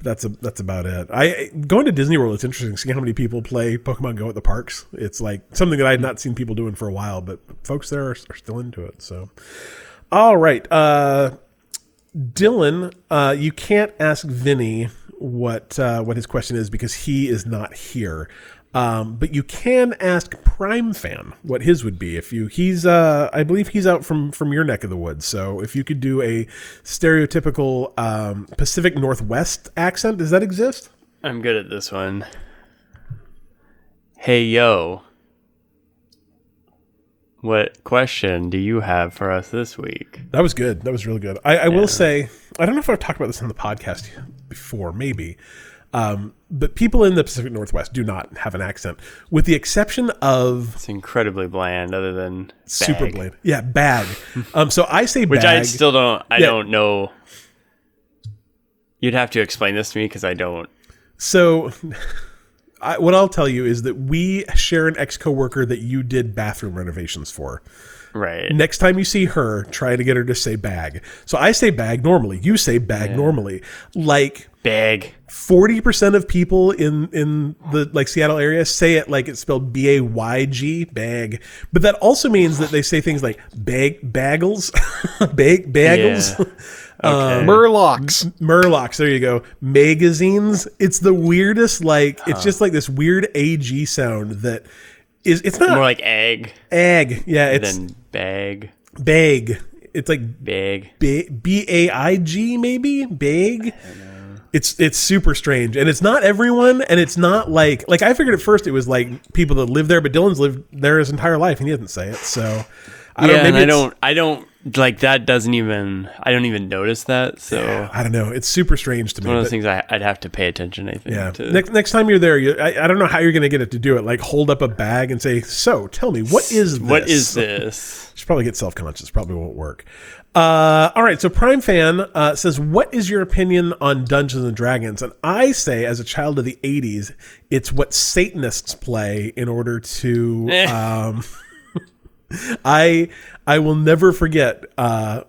that's a, that's about it. I going to Disney World. It's interesting seeing how many people play Pokemon Go at the parks. It's like something that I had not seen people doing for a while, but folks there are, are still into it. So, all right, uh, Dylan, uh, you can't ask Vinny what uh, what his question is because he is not here. Um, but you can ask Prime Fan what his would be if you. He's, uh, I believe he's out from from your neck of the woods. So if you could do a stereotypical um, Pacific Northwest accent, does that exist? I'm good at this one. Hey yo. what question do you have for us this week? That was good. That was really good. I, I will say, I don't know if I've talked about this on the podcast before, maybe. Um, but people in the Pacific Northwest do not have an accent, with the exception of It's incredibly bland, other than super bland. Yeah, bag. um, so I say which I still don't. I Yeah. don't know. You'd have to explain this to me because I don't. So, I, what I'll tell you is that we share an ex coworker that you did bathroom renovations for. Right. Next time you see her, try to get her to say bag. So I say bag normally. You say bag normally. Like Bag. forty percent of people in in the like Seattle area say it like it's spelled B A Y G bag, but that also means that they say things like bag bagels, bag bagels. Yeah. Um, okay. Murlocs. Murlocs, there you go. Magazines. It's the weirdest, like it's uh. just like this weird AG sound that is it's not More like egg Egg. Yeah, it's than bag. bag. It's like Bag. B A I G maybe bag. It's it's super strange, and it's not everyone, and it's not like like I figured at first it was like people that live there, but Dylan's lived there his entire life, and he doesn't say it. So I yeah, don't. and Maybe I don't. I don't like that. Doesn't even. I don't even notice that. So I don't know. It's super strange to me. one of those things I, I'd have to pay attention. I think. Yeah. To, Next next time you're there, you, I, I don't know how you're going to get it to do it. Like hold up a bag and say, "So, tell me, what is this?" what is this? Should probably get self conscious. Probably won't work. Uh, all right. So Prime Fan uh, says, "What is your opinion on Dungeons and Dragons?" And I say, as a child of the '80s, it's what Satanists play in order to. Um, I I will never forget. Uh,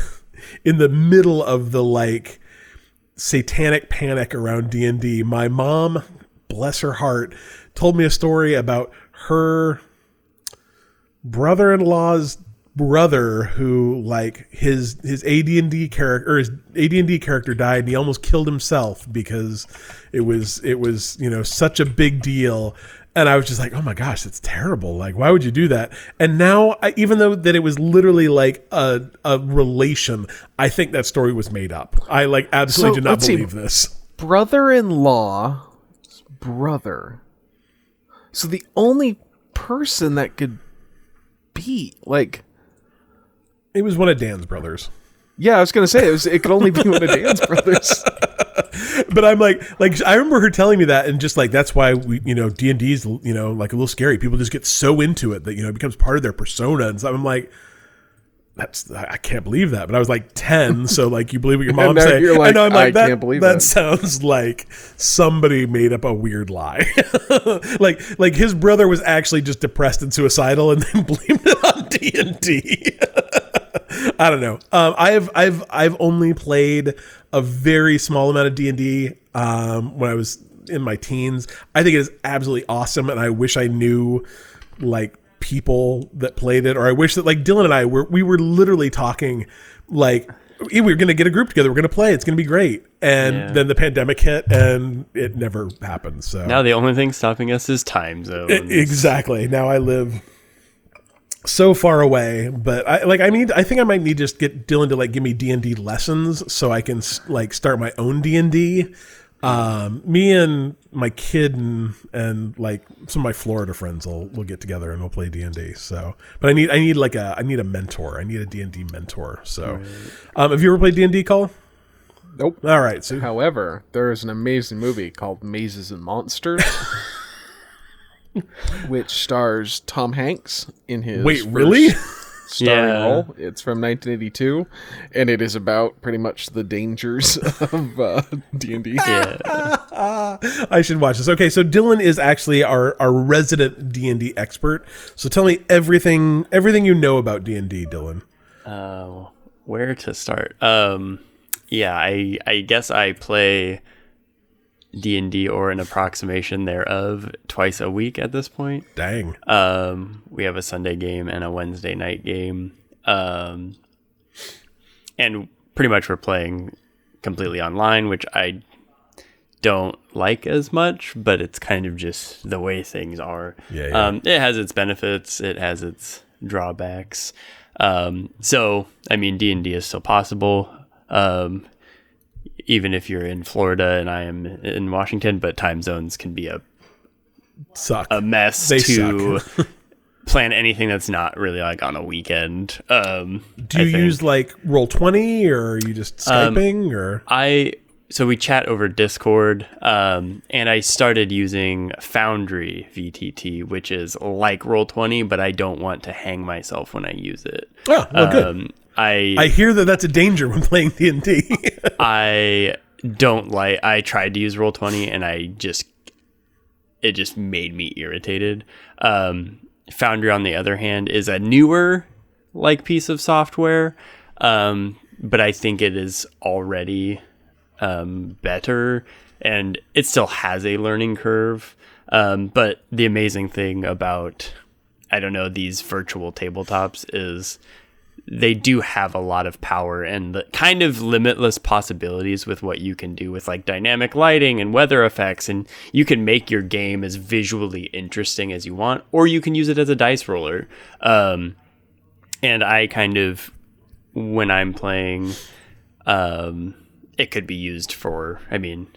in the middle of the like satanic panic around D&D, my mom, bless her heart, told me a story about her brother-in-law's brother who like his his AD&D character or his AD&D character died and he almost killed himself because it was it was, you know, such a big deal. And I was just like, "Oh my gosh, that's terrible! Like, why would you do that?" And now, I, even though that it was literally like a a relation, I think that story was made up. I like absolutely So, do not let's see. believe this. Brother-in-law, brother. So the only person that could be like, It was one of Dan's brothers. yeah, I was gonna say it was. It could only be one of Dan's brothers. But I'm like, like I remember her telling me that, and just like that's why we, you know, D and D's, you know, like a little scary. People just get so into it that you know it becomes part of their persona, and so I'm like, that's I can't believe that. But I was like ten, so like you believe what your mom said, you're like, and I'm like, I that, can't believe that that. sounds like somebody made up a weird lie. like like his brother was actually just depressed and suicidal, and then blamed it on D and D. I don't know. Um, I've I've I've only played a very small amount of D and D um, when I was in my teens. I think it is absolutely awesome, and I wish I knew like people that played it, or I wish that like Dylan and I were we were literally talking like we were going to get a group together. We're going to play. It's going to be great. And Yeah. then the pandemic hit, and it never happened. So Now the only thing stopping us is time zones. E- exactly. Now I live so far away, but I like I need I think I might need to just get Dylan to like give me D&D lessons so I can like start my own D&D. Um me and my kid and and like some of my Florida friends will will get together and we'll play D&D. So, but I need I need like a I need a mentor. I need a D&D mentor. So, um have you ever played D&D Cole? Nope. All right. So However, there is an amazing movie called Mazes and Monsters, which stars Tom Hanks in his Wait, first really? starring Yeah. role. It's from 1982, and it is about pretty much the dangers of uh, D&D. Yeah. I should watch this. Okay, so Dylan is actually our, our resident D and D expert. So tell me everything everything you know about D and D, Dylan. Uh, where to start? Um, yeah, I I guess I play D and D or an approximation thereof twice a week at this point. Dang. Um, we have a Sunday game and a Wednesday night game. Um, and pretty much we're playing completely online, which I don't like as much, but it's kind of just the way things are. Yeah, yeah. Um, it has its benefits, it has its drawbacks. Um, so I mean, D and D is still possible. Um, even if you're in Florida and I am in Washington, but time zones can be a Suck. a mess They to plan anything that's not really like on a weekend. Um, Do you use like Roll Twenty, or are you just Um, skyping, or I so we chat over Discord, um, and I started using Foundry VTT, which is like Roll Twenty, but I don't want to hang myself when I use it. oh, well, good. I I hear that that's a danger when playing D and. I don't like. I tried to use Roll Twenty, and I just it just made me irritated. Um, Foundry, on the other hand, is a newer like piece of software, um, but I think it is already um, better, and it still has a learning curve. Um, but the amazing thing about I don't know these virtual tabletops is they do have a lot of power and the kind of limitless possibilities with what you can do with like dynamic lighting and weather effects and you can make your game as visually interesting as you want or you can use it as a dice roller. Um, and i kind of when i'm playing um, it could be used for i mean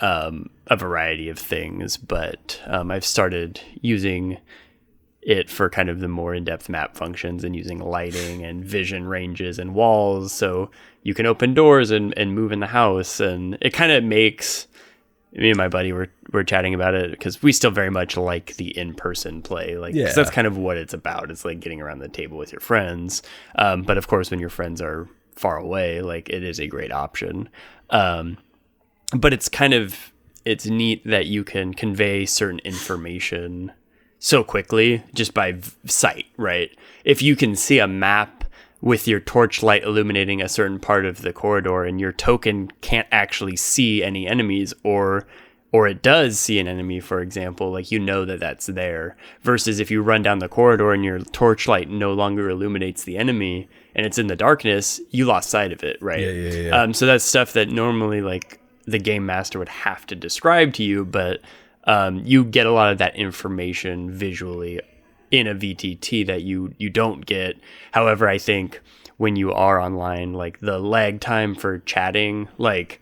um, a variety of things but um, i've started using it for kind of the more in-depth map functions and using lighting and vision ranges and walls. So you can open doors and, and move in the house. And it kind of makes me and my buddy were, were chatting about it because we still very much like the in-person play like Yeah. that's kind of what it's about. It's like getting around the table with your friends. Um, but of course when your friends are far away like it is a great option. Um, but it's kind of it's neat that you can convey certain information so quickly just by v- sight, right? If you can see a map with your torchlight illuminating a certain part of the corridor and your token can't actually see any enemies or or it does see an enemy for example like you know that that's there versus if you run down the corridor and your torchlight no longer illuminates the enemy and it's in the darkness you lost sight of it right Yeah, yeah, yeah. um, so that's stuff that normally like the game master would have to describe to you, but um, you get a lot of that information visually in a VTT that you you don't get. However, I think when you are online, like the lag time for chatting, like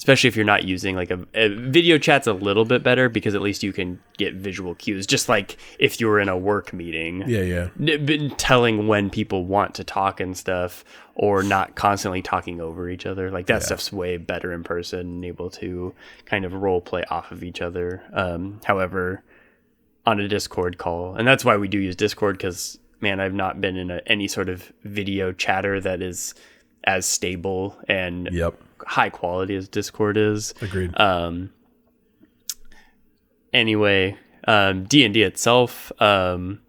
especially if you're not using like a, a video chat's a little bit better because at least you can get visual cues just like if you were in a work meeting yeah, yeah. n- been telling when people want to talk and stuff or not constantly talking over each other like that stuff's way better in person and able to kind of role play off of each other um, however on a discord call and that's why we do use discord because man i've not been in a, any sort of video chatter that is as stable and Yep. High quality as discord is. Agreed. um anyway um d&d itself um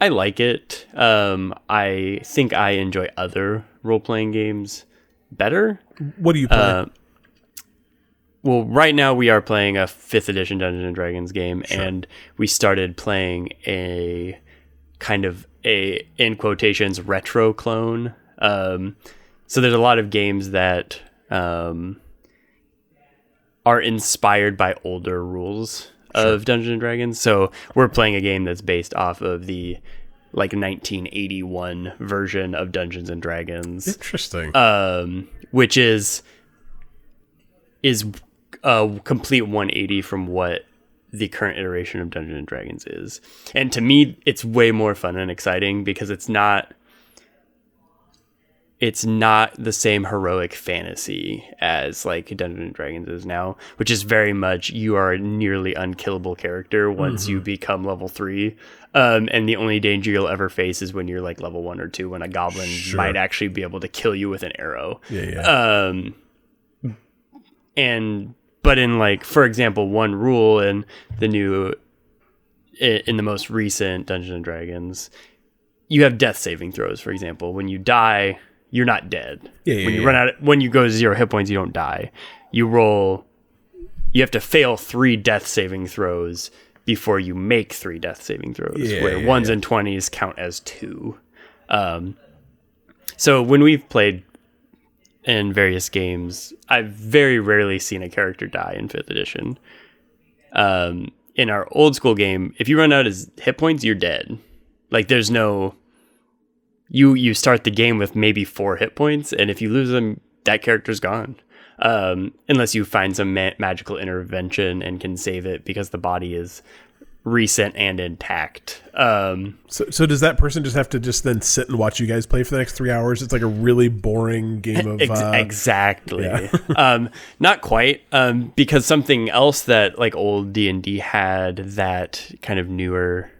i like it. Um i think i enjoy other role-playing games better. What do you play? uh, well right now we are playing a fifth edition dungeons and dragons game and we started playing a kind of a in quotations retro clone. Um, so there's a lot of games that um, are inspired by older rules of dungeons and dragons so we're playing a game that's based off of the like 1981 version of dungeons and dragons Interesting. um, which is is a complete 180 from what the current iteration of Dungeons and Dragons is. And to me, it's way more fun and exciting because it's not it's not the same heroic fantasy as like Dungeons and Dragons is now, which is very much you are a nearly unkillable character once you become level three. Um, and the only danger you'll ever face is when you're like level one or two, when a goblin might actually be able to kill you with an arrow. yeah, yeah. Um, and but in like for example, one rule in the new in the most recent Dungeons and Dragons, you have death saving throws. For example, when you die, you're not dead. Yeah, yeah, when you yeah. run out, when you go to zero hit points, you don't die. You roll. You have to fail three death saving throws before you make three death saving throws. Yeah, where ones and twenties count as two. Um, so when we've played in various games, I've very rarely seen a character die in fifth edition. Um, in our old school game, if you run out of hit points, you're dead. Like there's no you you start the game with maybe four hit points, and if you lose them, that character's gone. Um, unless you find some ma- magical intervention and can save it because the body is recent and intact. Um, So, so does that person just have to just then sit and watch you guys play for the next three hours? It's like a really boring game of. Ex- uh, exactly. um, not quite, um, because something else that like old D and D had that kind of newer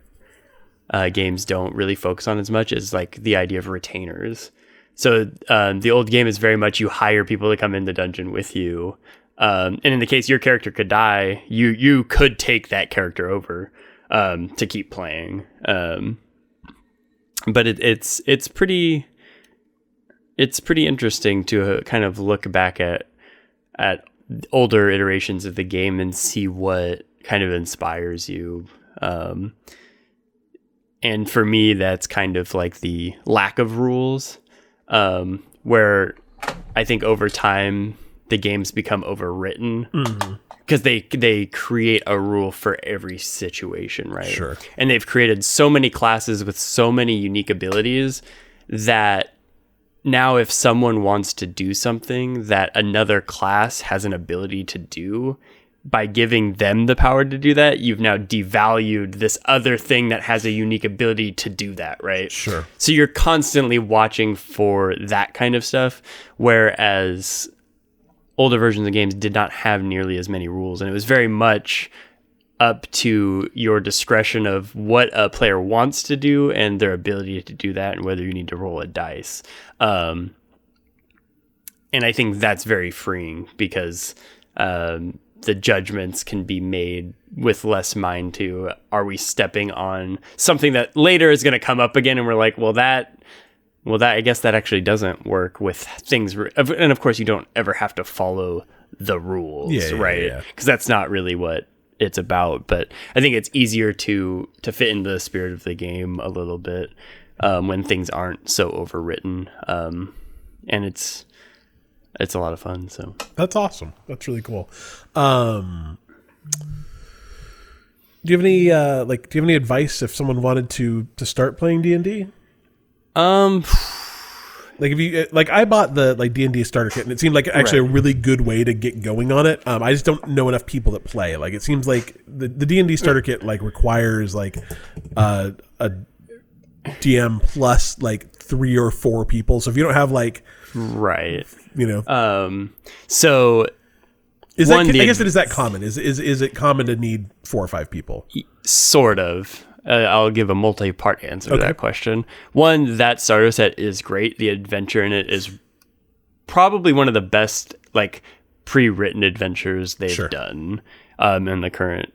uh, games don't really focus on as much is like the idea of retainers. So um, the old game is very much you hire people to come in the dungeon with you, um, and in the case your character could die, you you could take that character over um, to keep playing. Um, but it, it's it's pretty it's pretty interesting to uh, kind of look back at at older iterations of the game and see what kind of inspires you. Um, and for me, that's kind of like the lack of rules, um, where I think over time the games become overwritten because they they create a rule for every situation, right? Sure. And they've created so many classes with so many unique abilities that now if someone wants to do something that another class has an ability to do by giving them the power to do that you've now devalued this other thing that has a unique ability to do that right Sure. so you're constantly watching for that kind of stuff whereas older versions of games did not have nearly as many rules and it was very much up to your discretion of what a player wants to do and their ability to do that and whether you need to roll a dice um, and i think that's very freeing because um, the judgments can be made with less mind to are we stepping on something that later is going to come up again and we're like well that well that i guess that actually doesn't work with things re- and of course you don't ever have to follow the rules Yeah, yeah, right yeah. because that's not really what it's about but i think it's easier to to fit into the spirit of the game a little bit um, when things aren't so overwritten um, and it's it's a lot of fun so That's awesome. That's really cool. Um, do you have any uh, like? Do you have any advice if someone wanted to to start playing D and D? um Like if you like, I bought the like D and D starter kit, and it seemed like actually a really good way to get going on it. Um, I just don't know enough people that play. Like it seems like the the D and D starter kit like requires like uh, a DM plus like three or four people. So if you don't have like right you know, um so is that I guess it is that common? Is is is it common to need four or five people? sort of uh, i'll give a multi-part answer to that question one that starter set is great the adventure in it is probably one of the best like pre-written adventures they've Sure. done um, in the current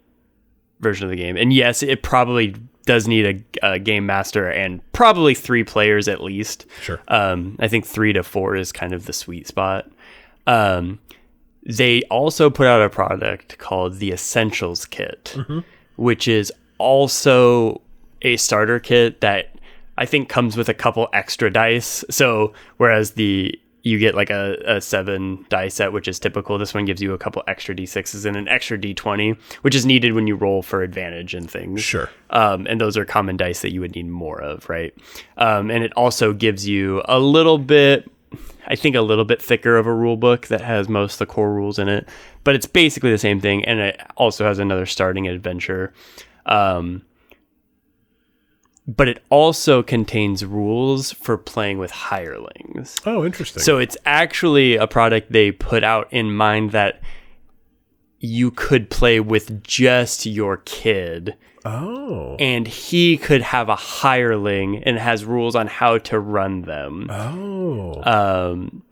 version of the game and yes it probably does need a, a game master and probably three players at least Sure. um, I think three to four is kind of the sweet spot. Um, they also put out a product called the Essentials Kit, which is also a starter kit that I think comes with a couple extra dice. So whereas the you get like a, a seven die set, which is typical. This one gives you a couple extra d6s and an extra d20, which is needed when you roll for advantage and things. Sure. Um, and those are common dice that you would need more of, right? Um, and it also gives you a little bit, I think, a little bit thicker of a rule book that has most of the core rules in it, but it's basically the same thing. And it also has another starting adventure. Um, but it also contains rules for playing with hirelings. Oh, interesting. So it's actually a product they put out in mind that you could play with just your kid oh, and he could have a hireling and has rules on how to run them. oh, Um,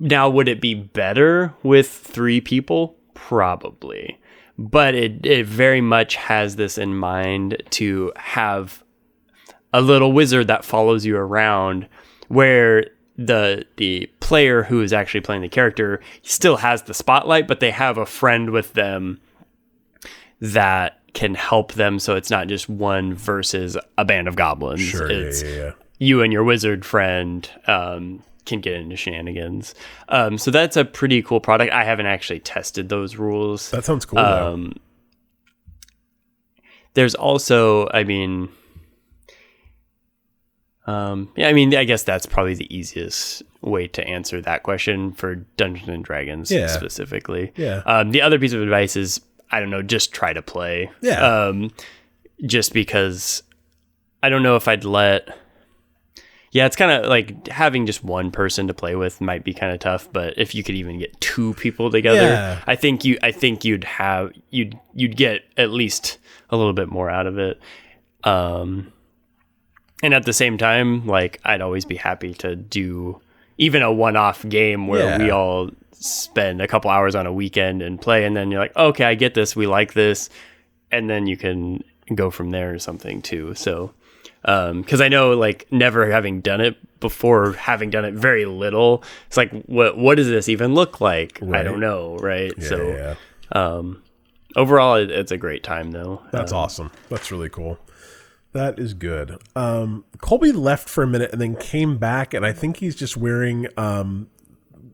now, would it be better with three people? Probably. But it, it very much has this in mind to have a little wizard that follows you around where the the player who is actually playing the character still has the spotlight, but they have a friend with them that can help them so it's not just one versus a band of goblins. sure. Yeah, It's yeah, yeah. you and your wizard friend um, can get into shenanigans. Um, so that's a pretty cool product. I haven't actually tested those rules. That sounds cool. Um, there's also, I mean, um, yeah, I mean, I guess that's probably the easiest way to answer that question for Dungeons and Dragons Yeah. specifically. Yeah. Um, the other piece of advice is I don't know, just try to play. Yeah. Um, just because I don't know if I'd let. Yeah, it's kind of like having just one person to play with might be kind of tough, but if you could even get two people together, Yeah. I think you I think you'd have you'd you'd get at least a little bit more out of it. Um and at the same time, like I'd always be happy to do even a one-off game where we Yeah. all all spend a couple hours on a weekend and play and then you're like, "Okay, I get this. We like this." And then you can go from there or something too. So because I know like never having done it before, having done it very little, it's like what what does this even look like? I don't know, right? Yeah, so yeah, yeah. um, overall, it, it's a great time though. That's awesome. That's really cool. That is good. Um, Colby left for a minute and then came back, and I think he's just wearing um,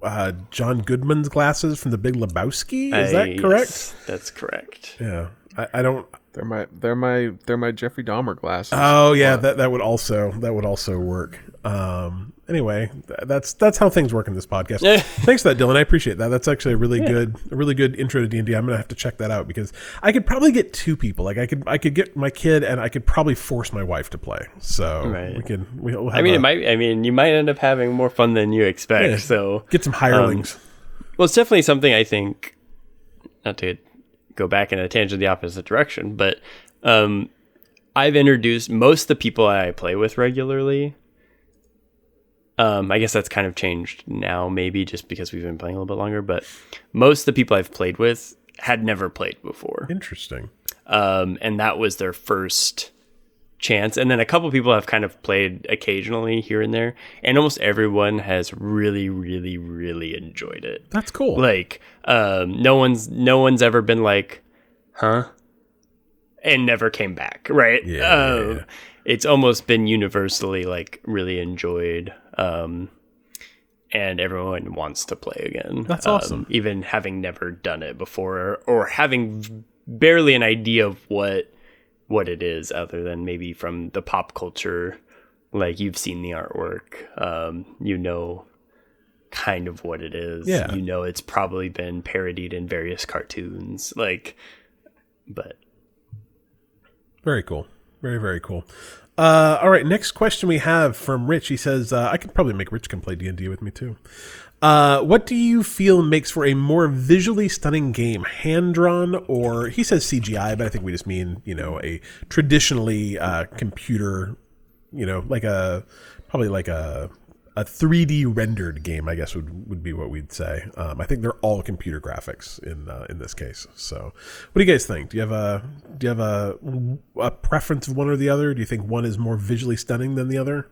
uh, John Goodman's glasses from The Big Lebowski. Is that correct? yes, that's correct. Yeah. I, I don't. They're my they're my they're my Jeffrey Dahmer glasses. Oh yeah, that that would also that would also work. Um, anyway, th- that's that's how things work in this podcast. Thanks for that, Dylan. I appreciate that. That's actually a really good a really good intro to D and I'm gonna have to check that out because I could probably get two people. Like I could I could get my kid and I could probably force my wife to play. So Right. we can we'll have I mean, a- it might. I mean, you might end up having more fun than you expect. Yeah. So, get some hirelings. well, it's definitely something I think. Not to go back in a tangent the opposite direction, but um, I've introduced most of the people I play with regularly. Um, I guess that's kind of changed now, maybe just because we've been playing a little bit longer. But most of the people I've played with had never played before. Interesting. um, and that was their first chance. And then a couple people have kind of played occasionally here and there, and almost everyone has really, really, really enjoyed it. That's cool. Like, um, no one's no one's ever been like, "Huh," and never came back. Right? Yeah, Um, yeah, yeah. It's almost been universally like really enjoyed. Um, and everyone wants to play again. That's Um, awesome. even having never done it before, or, or having barely an idea of what what it is, other than maybe from the pop culture. Like you've seen the artwork, um, you know, kind of what it is. Yeah. you know, it's probably been parodied in various cartoons. Like, but Very cool. Very very cool. Uh, all right, next question we have from Rich. He says, uh, "I could probably make Rich come play D and D with me too." Uh, what do you feel makes for a more visually stunning game, hand drawn or he says CGI, but I think we just mean you know a traditionally uh, computer, you know, like a probably like a a 3D rendered game, I guess would, would be what we'd say. Um, I think they're all computer graphics in uh, in this case. So, what do you guys think? Do you have a do you have a a preference of one or the other? Do you think one is more visually stunning than the other?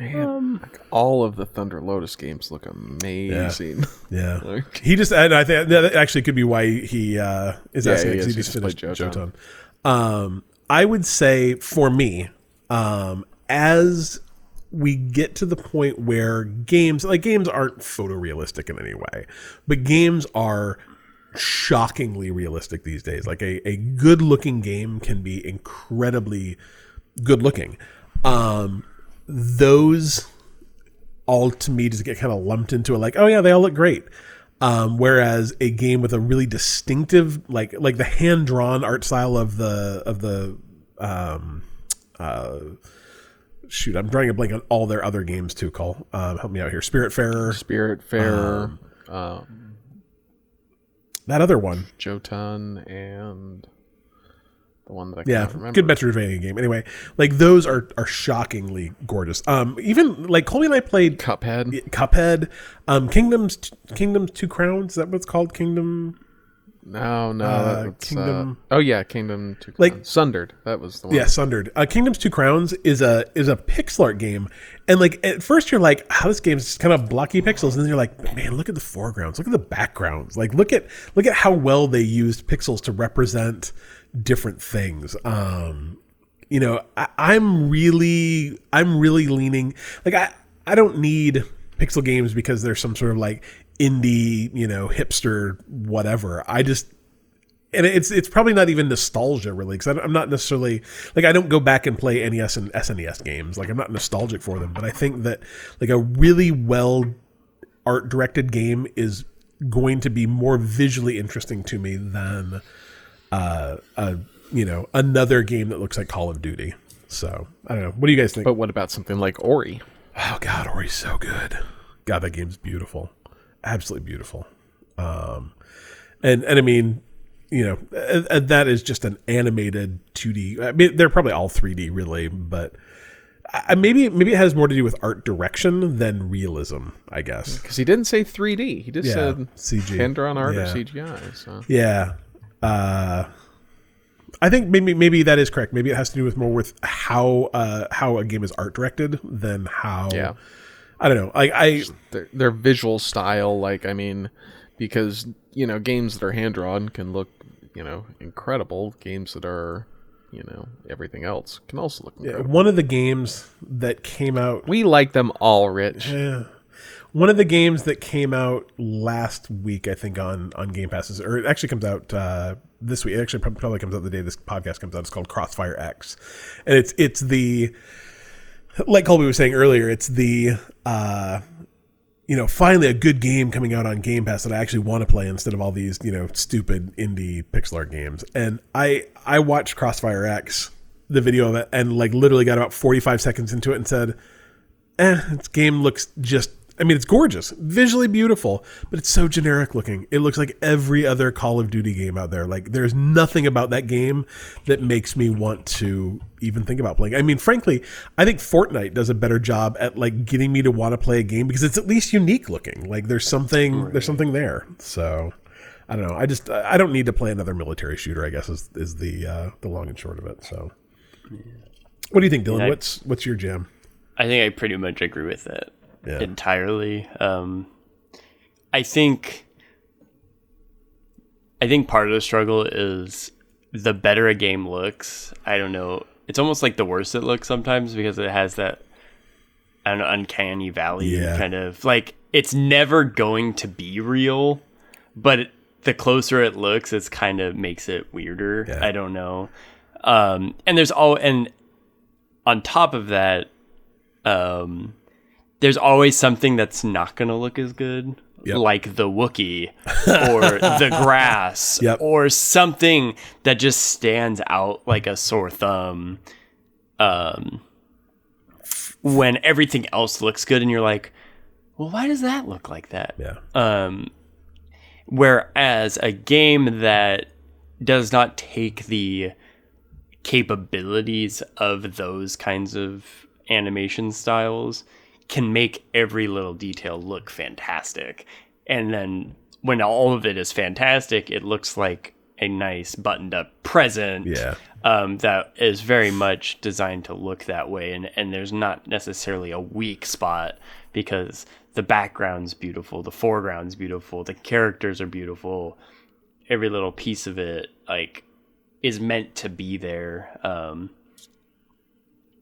Man, like, all of the Thunder Lotus games look amazing. Yeah, Like- he just and I think that actually could be why he uh, is Yeah, asking he because he He just finished Jotun. Jotun. Um, I would say for me, um, as we get to the point where games like games aren't photorealistic in any way, but games are shockingly realistic these days. Like a, a good looking game can be incredibly good looking. Um, those all to me just get kind of lumped into it like, oh yeah, they all look great. Um, whereas a game with a really distinctive, like like the hand drawn art style of the of the um, uh, shoot, I'm drawing a blank on all their other games too. Cole, um, help me out here. Spirit Spiritfarer, Spirit Fair, um, that other one, Jotun, and the one that I yeah, remember. good Metroidvania game. Anyway, like those are are shockingly gorgeous. Um, even like Colby and I played Cuphead. Cuphead, um, Kingdoms, Kingdoms Two Crowns. Is that what it's called? Kingdom. No, no, Uh, Kingdom- Uh, oh yeah, Kingdom Two. Like- Sundered. That was the one. Yeah, Sundered. Uh, Kingdoms Two Crowns is a is a pixel art game, and like at first you're like, "How this game's kind of blocky pixels," and then you're like, "Man, look at the foregrounds, look at the backgrounds, like look at look at how well they used pixels to represent different things." Um, you know, I, I'm really I'm really leaning like I I don't need pixel games because they're some sort of like indie, you know, hipster whatever. I just and it's it's probably not even nostalgia really because I'm not necessarily like I don't go back and play NES and SNES games like I'm not nostalgic for them but I think that like a really well art directed game is going to be more visually interesting to me than uh, a you know another game that looks like Call of Duty. So I don't know. What do you guys think? But what about something like Ori? Oh God, Ori's so good. God, that game's beautiful, absolutely beautiful. Um, and and I mean, you know, uh, that is just an animated 2D. I mean, they're probably all 3D, really, but I, maybe maybe it has more to do with art direction than realism. I guess. Because he didn't say 3D. He just Yeah, said CG. hand drawn art or Yeah. CGI. So Yeah. Uh, I think maybe maybe that is correct. Maybe it has to do with more with how uh, how a game is art directed than how. yeah, I don't know. Like I their, their visual style, like I mean, because you know games that are hand drawn can look you know incredible. Games that are you know everything else can also look incredible. one of the games that came out We like them all, Rich. Yeah. One of the games that came out last week, I think, on on Game Passes, or it actually comes out uh, this week. It actually probably comes out the day this podcast comes out. It's called Crossfire X, and it's it's the like Colby was saying earlier. It's the uh, you know finally a good game coming out on Game Pass that I actually want to play instead of all these you know stupid indie pixel art games. And I I watched Crossfire X, the video of it, and like literally got about forty five seconds into it and said eh, this game looks just I mean, it's gorgeous, visually beautiful, but it's so generic looking. It looks like every other Call of Duty game out there. Like, there's nothing about that game that makes me want to even think about playing. I mean, frankly, I think Fortnite does a better job at like getting me to want to play a game because it's at least unique looking. Like, there's something, there's something there. So, I don't know. I just, I don't need to play another military shooter. I guess is is the uh, the long and short of it. So, what do you think, Dylan? Yeah. What's what's your jam? I think I pretty much agree with it Yeah. entirely. Um, I think I think part of the struggle is the better a game looks. I don't know. It's almost like the worse it looks sometimes because it has that an uncanny valley Yeah. kind of like it's never going to be real, but it, the closer it looks, it's kind of makes it weirder. Yeah. I don't know. Um, and there's all and on top of that, um, there's always something that's not going to look as good, Yep. like the Wookiee or the grass Yep. or something that just stands out like a sore thumb. Um, when everything else looks good, and you're like, well, why does that look like that? Yeah. Um, whereas a game that does not take the capabilities of those kinds of animation styles can make every little detail look fantastic. And then when all of it is fantastic, it looks like a nice buttoned up present Yeah. um, that is very much designed to look that way. And, and there's not necessarily a weak spot because the background's beautiful, the foreground's beautiful, the characters are beautiful. Every little piece of it, like, is meant to be there. Um,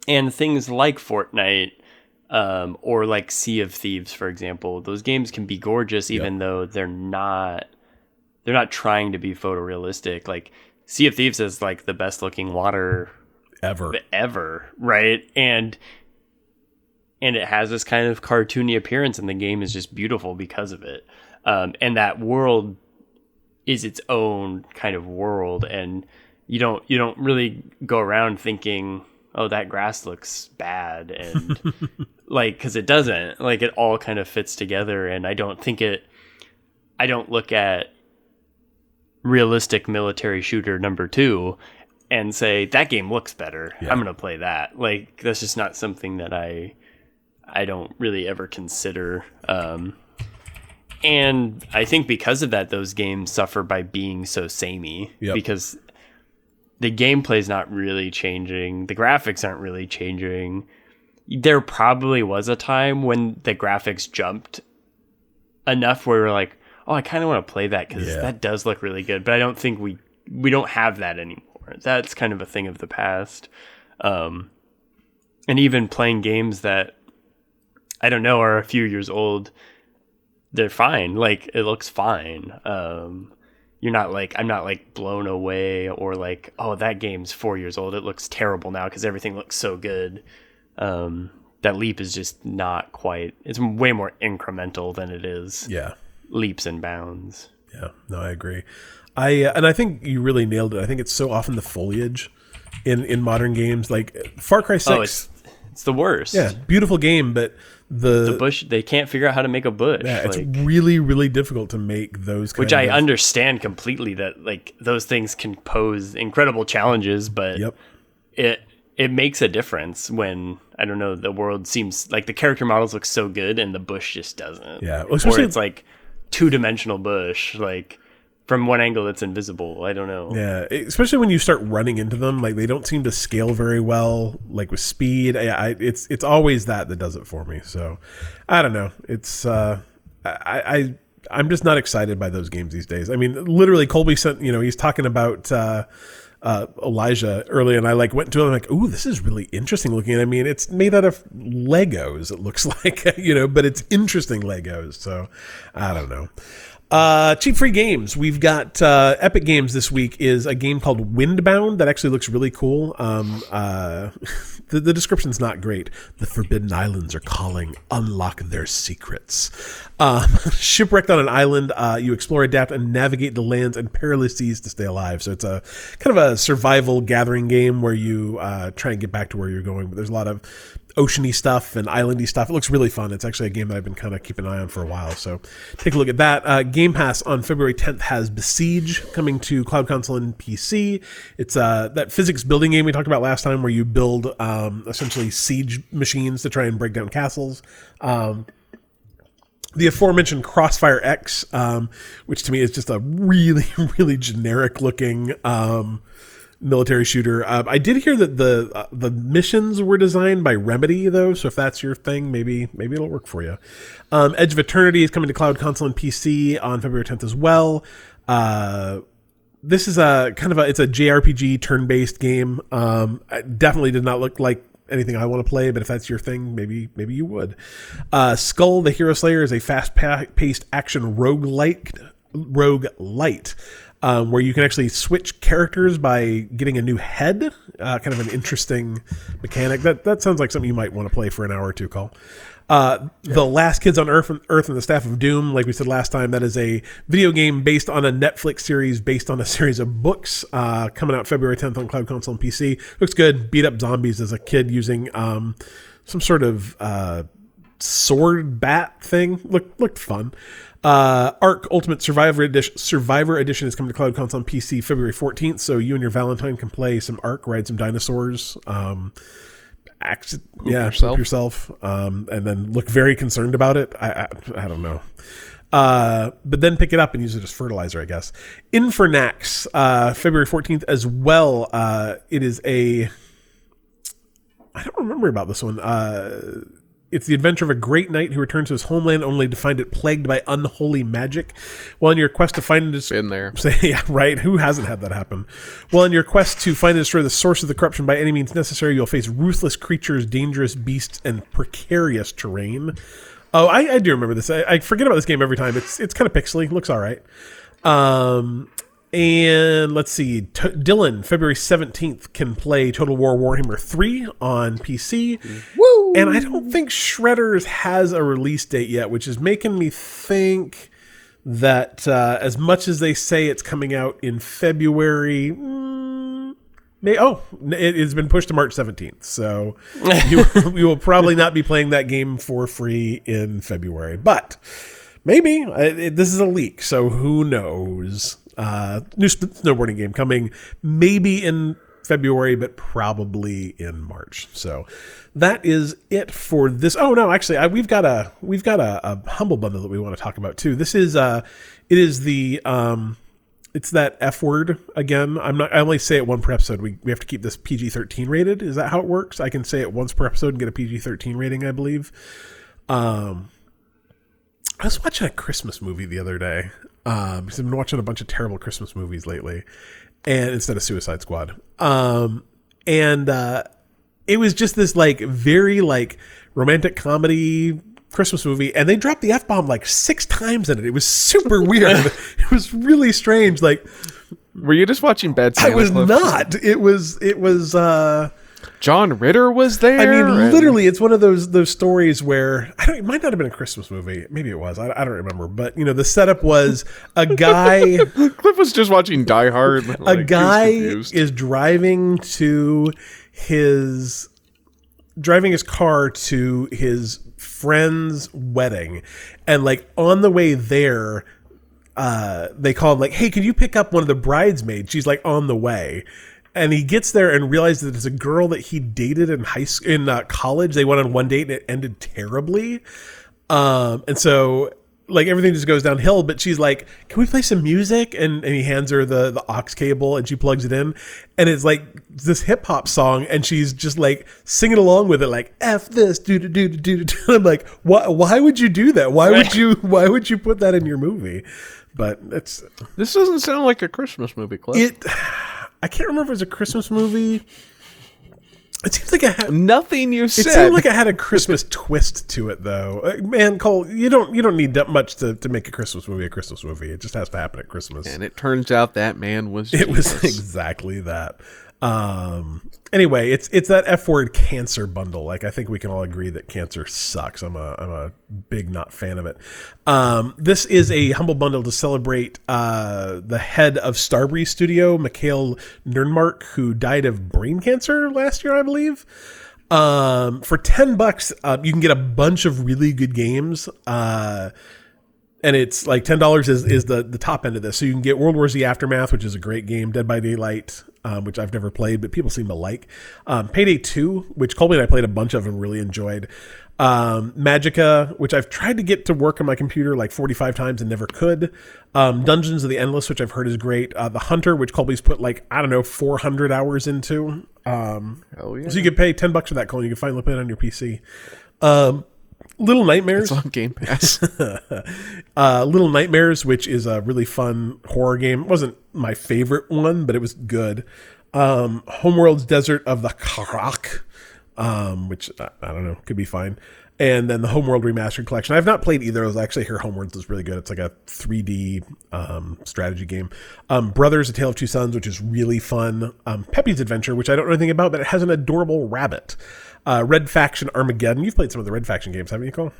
and things like Fortnite um, or like Sea of Thieves, for example, those games can be gorgeous even though they're not they're not trying to be photorealistic. Like Sea of Thieves is like the best looking water Ever. ever, right? And and it has this kind of cartoony appearance, and the game is just beautiful because of it. Um, and that world is its own kind of world, and you don't you don't really go around thinking, oh, that grass looks bad, and like because it doesn't. Like it all kind of fits together, and I don't think it. I don't look at realistic military shooter number two and say that game looks better. Yeah. I'm gonna play that. Like that's just not something that I I don't really ever consider. Um, and I think because of that, those games suffer by being so samey Yep. because the gameplay is not really changing, the graphics aren't really changing. There probably was a time when the graphics jumped enough where we're like, oh, I kind of want to play that because Yeah. that does look really good. But I don't think we we don't have that anymore. That's kind of a thing of the past. Um, and even playing games that I don't know are a few years old, they're fine. Like it looks fine. Um, you're not like I'm not like blown away or like oh that game's four years old. It looks terrible now because everything looks so good. Um, that leap is just not quite. It's way more incremental than it is Yeah. leaps and bounds. Yeah, no, I agree. I uh, and I think you really nailed it. I think it's so often the foliage in in modern games, like Far Cry Six. Oh, it's it's the worst. yeah, beautiful game, but the, The bush they can't figure out how to make a bush. yeah, it's like, really really difficult to make those. Which I of, understand completely that like those things can pose incredible challenges, but Yep. it it makes a difference when I don't know the world seems like the character models look so good and the bush just doesn't. Yeah, well, or it's like two dimensional bush, like from one angle that's invisible. I don't know. Yeah, especially when you start running into them, like they don't seem to scale very well. Like with speed, I, I, it's it's always that that does it for me. So I don't know. It's uh, I, I I'm just not excited by those games these days. I mean, literally, Colby sent you know he's talking about. Uh, uh, Elijah early, and I like went to him like, "Ooh, this is really interesting looking." I mean, it's made out of Legos. It looks like you know, but it's interesting Legos. So I don't know. Uh, cheap free games. We've got uh, Epic Games this week is a game called Windbound that actually looks really cool. Um, uh, the, the description's not great. The Forbidden Islands are calling. Unlock their secrets. Um, shipwrecked on an island, uh, you explore, adapt, and navigate the lands and perilous seas to stay alive. So it's a kind of a survival gathering game where you uh, try and get back to where you're going. But there's a lot of oceany stuff and islandy stuff. It looks really fun. It's actually a game that I've been kind of keeping an eye on for a while. So take a look at that. Uh, game Pass on February 10th has Besiege coming to Cloud Console and PC. It's uh, that physics building game we talked about last time where you build um, essentially siege machines to try and break down castles. Um, the aforementioned Crossfire X, um, which to me is just a really, really generic looking um, military shooter. Uh, I did hear that the uh, the missions were designed by Remedy though, so if that's your thing, maybe maybe it'll work for you. Um, Edge of Eternity is coming to Cloud Console and PC on February 10th as well. Uh, this is a kind of a it's a JRPG turn based game. Um, it definitely did not look like anything I want to play, but if that's your thing, maybe maybe you would. Uh, Skul the Hero Slayer is a fast paced action rogue light rogue light. Um, where you can actually switch characters by getting a new head, uh, kind of an interesting mechanic. That that sounds like something you might want to play for an hour or two. Call. Uh, The Last Kids on Earth, Earth and the Staff of Doom, like we said last time, that is a video game based on a Netflix series, based on a series of books, uh, coming out February 10th on Cloud Console and PC. Looks good. Beat up zombies as a kid using um, some sort of uh, sword bat thing. Looked looked fun. Uh, Ark Ultimate Survivor Edition, Survivor Edition is coming to Cloud Console on PC February 14th, so you and your Valentine can play some Ark, ride some dinosaurs. Um, act, yeah, yourself. yourself, um, and then look very concerned about it. I, I, I don't know. Uh, but then pick it up and use it as fertilizer, I guess. Infernax, uh, February 14th as well. Uh, it is a, I don't remember about this one. Uh, it's the adventure of a great knight who returns to his homeland only to find it plagued by unholy magic. While in your quest to find and destroy, Been there. Say, yeah, right. Who hasn't had that happen? Well, in your quest to find and destroy the source of the corruption by any means necessary, you'll face ruthless creatures, dangerous beasts, and precarious terrain. Oh, I, I do remember this. I, I forget about this game every time. It's it's kind of pixely. Looks all right. Um, and let's see. T- Dylan, February seventeenth, can play Total War Warhammer three on PC. Woo! And I don't think Shredders has a release date yet, which is making me think that uh, as much as they say it's coming out in February, mm, may, oh, it has been pushed to March 17th. So you, we will probably not be playing that game for free in February. But maybe Uh, it, this is a leak, so who knows? Uh, new snowboarding game coming maybe in February, but probably in March. So that is it for this. Oh no, actually, I, we've got a we've got a, a humble bundle that we want to talk about too. This is uh, it is the um, it's that F word again. I'm not. I only say it one per episode. We we have to keep this PG-13 rated. Is that how it works? I can say it once per episode and get a PG-13 rating, I believe. Um, I was watching a Christmas movie the other day. Um, because I've been watching a bunch of terrible Christmas movies lately, and instead of Suicide Squad. Um, and uh, it was just this like very like romantic comedy Christmas movie, and they dropped the f bomb like six times in it. It was super weird. it was really strange. Like Were you just watching Bad I was Clip? not. It was it was uh John Ritter was there. I mean, and- literally, it's one of those those stories where I don't, it might not have been a Christmas movie. Maybe it was. I, I don't remember. But you know, the setup was a guy. Cliff was just watching Die Hard. like, a guy is driving to his driving his car to his friend's wedding and like on the way there uh they call him like hey could you pick up one of the bridesmaids she's like on the way and he gets there and realizes that it's a girl that he dated in high school in uh, college they went on one date and it ended terribly um, and so like everything just goes downhill, but she's like, Can we play some music? And and he hands her the, the aux cable and she plugs it in. And it's like this hip hop song, and she's just like singing along with it, like F this, do do do do do. I'm like, why why would you do that? Why would you why would you put that in your movie? But it's This doesn't sound like a Christmas movie, Cliff. it I can't remember if it was a Christmas movie. It seems like it had Nothing you said. It seemed like it had a Christmas twist to it, though. Uh, Man, Cole, you don't you don't need that much to, to make a Christmas movie a Christmas movie. It just has to happen at Christmas. and it turns out that man was. it was exactly that. Um. Anyway, it's it's that F word cancer bundle. Like I think we can all agree that cancer sucks. I'm a I'm a big not fan of it. Um. This is a humble bundle to celebrate uh the head of Starbreeze Studio, Mikael Nermark, who died of brain cancer last year, I believe. Um. For ten bucks, uh, you can get a bunch of really good games. Uh and it's like ten dollars is, is the the top end of this. So you can get World War Z Aftermath, which is a great game, Dead by Daylight, um, which I've never played, but people seem to like. Um, Payday Two, which Colby and I played a bunch of and really enjoyed. Um, Magicka, which I've tried to get to work on my computer like forty five times and never could. Um, Dungeons of the Endless, which I've heard is great. Uh, the Hunter, which Colby's put like I don't know four hundred hours into. Um, Hell yeah. so you could pay ten bucks for that, Cole. You can finally play it on your PC. Um, Little Nightmares. It's on Game Pass. uh, Little Nightmares, which is a really fun horror game. It wasn't my favorite one, but it was good. Um, Homeworld's Desert of the Kharak, um, which I, I don't know, could be fine. And then the Homeworld Remastered Collection. I've not played either of those. Actually here Homeworlds is really good. It's like a 3D um, strategy game. Um, Brothers: A Tale of Two Sons, which is really fun. Um, Peppy's Adventure, which I don't know anything about, but it has an adorable rabbit. Uh, Red Faction Armageddon. You've played some of the Red Faction games, haven't you, Cole?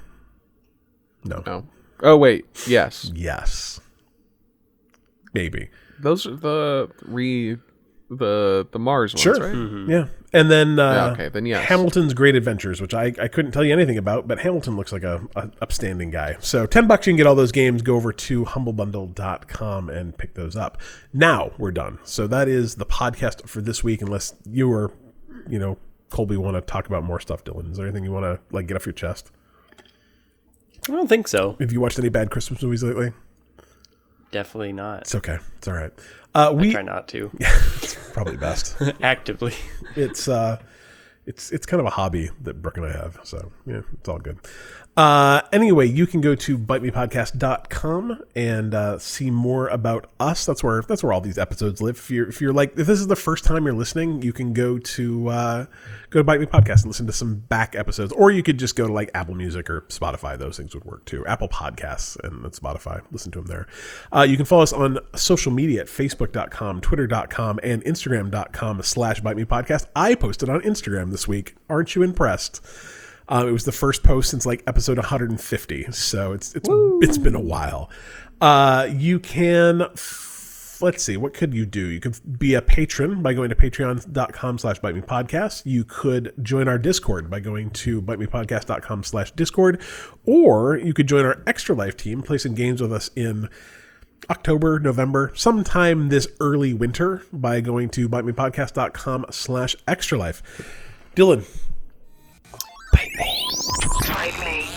No. no. Oh wait, yes. Yes. Maybe. Those are the re the the Mars ones, Sure. right? Yeah. And then uh, Yeah, okay, then yes. Hamilton's Great Adventures, which I, I couldn't tell you anything about, but Hamilton looks like a, a upstanding guy. So 10 bucks you can get all those games. Go over to humblebundle.com and pick those up. Now we're done. So that is the podcast for this week, unless you or, you know, Colby want to talk about more stuff, Dylan. Is there anything you want to like get off your chest? I don't think so. Have you watched any bad Christmas movies lately? Definitely not. It's okay. It's all right. Uh, we Try not to. Yeah, it's probably best. Actively. it's uh it's it's kind of a hobby that Brooke and I have. So yeah, it's all good. Uh, anyway, you can go to bitemepodcast.com and uh, see more about us. That's where that's where all these episodes live. If you're if you're like if this is the first time you're listening, you can go to uh, go to Bite Me Podcast and listen to some back episodes, or you could just go to like Apple Music or Spotify. Those things would work too. Apple Podcasts and Spotify. Listen to them there. Uh, you can follow us on social media at facebook.com, twitter.com, and instagram.com slash Bite Me Podcast. I posted on Instagram this week. Aren't you impressed? Uh, it was the first post since like episode 150, so it's it's it's been a while. Uh, you can f- let's see, what could you do? You could be a patron by going to patreon.com slash bite me podcast. You could join our Discord by going to bite me bitemepodcast.com slash Discord, or you could join our extra life team, play some games with us in October, November, sometime this early winter by going to bitemepodcast.com slash extra life. Dylan, Bite me.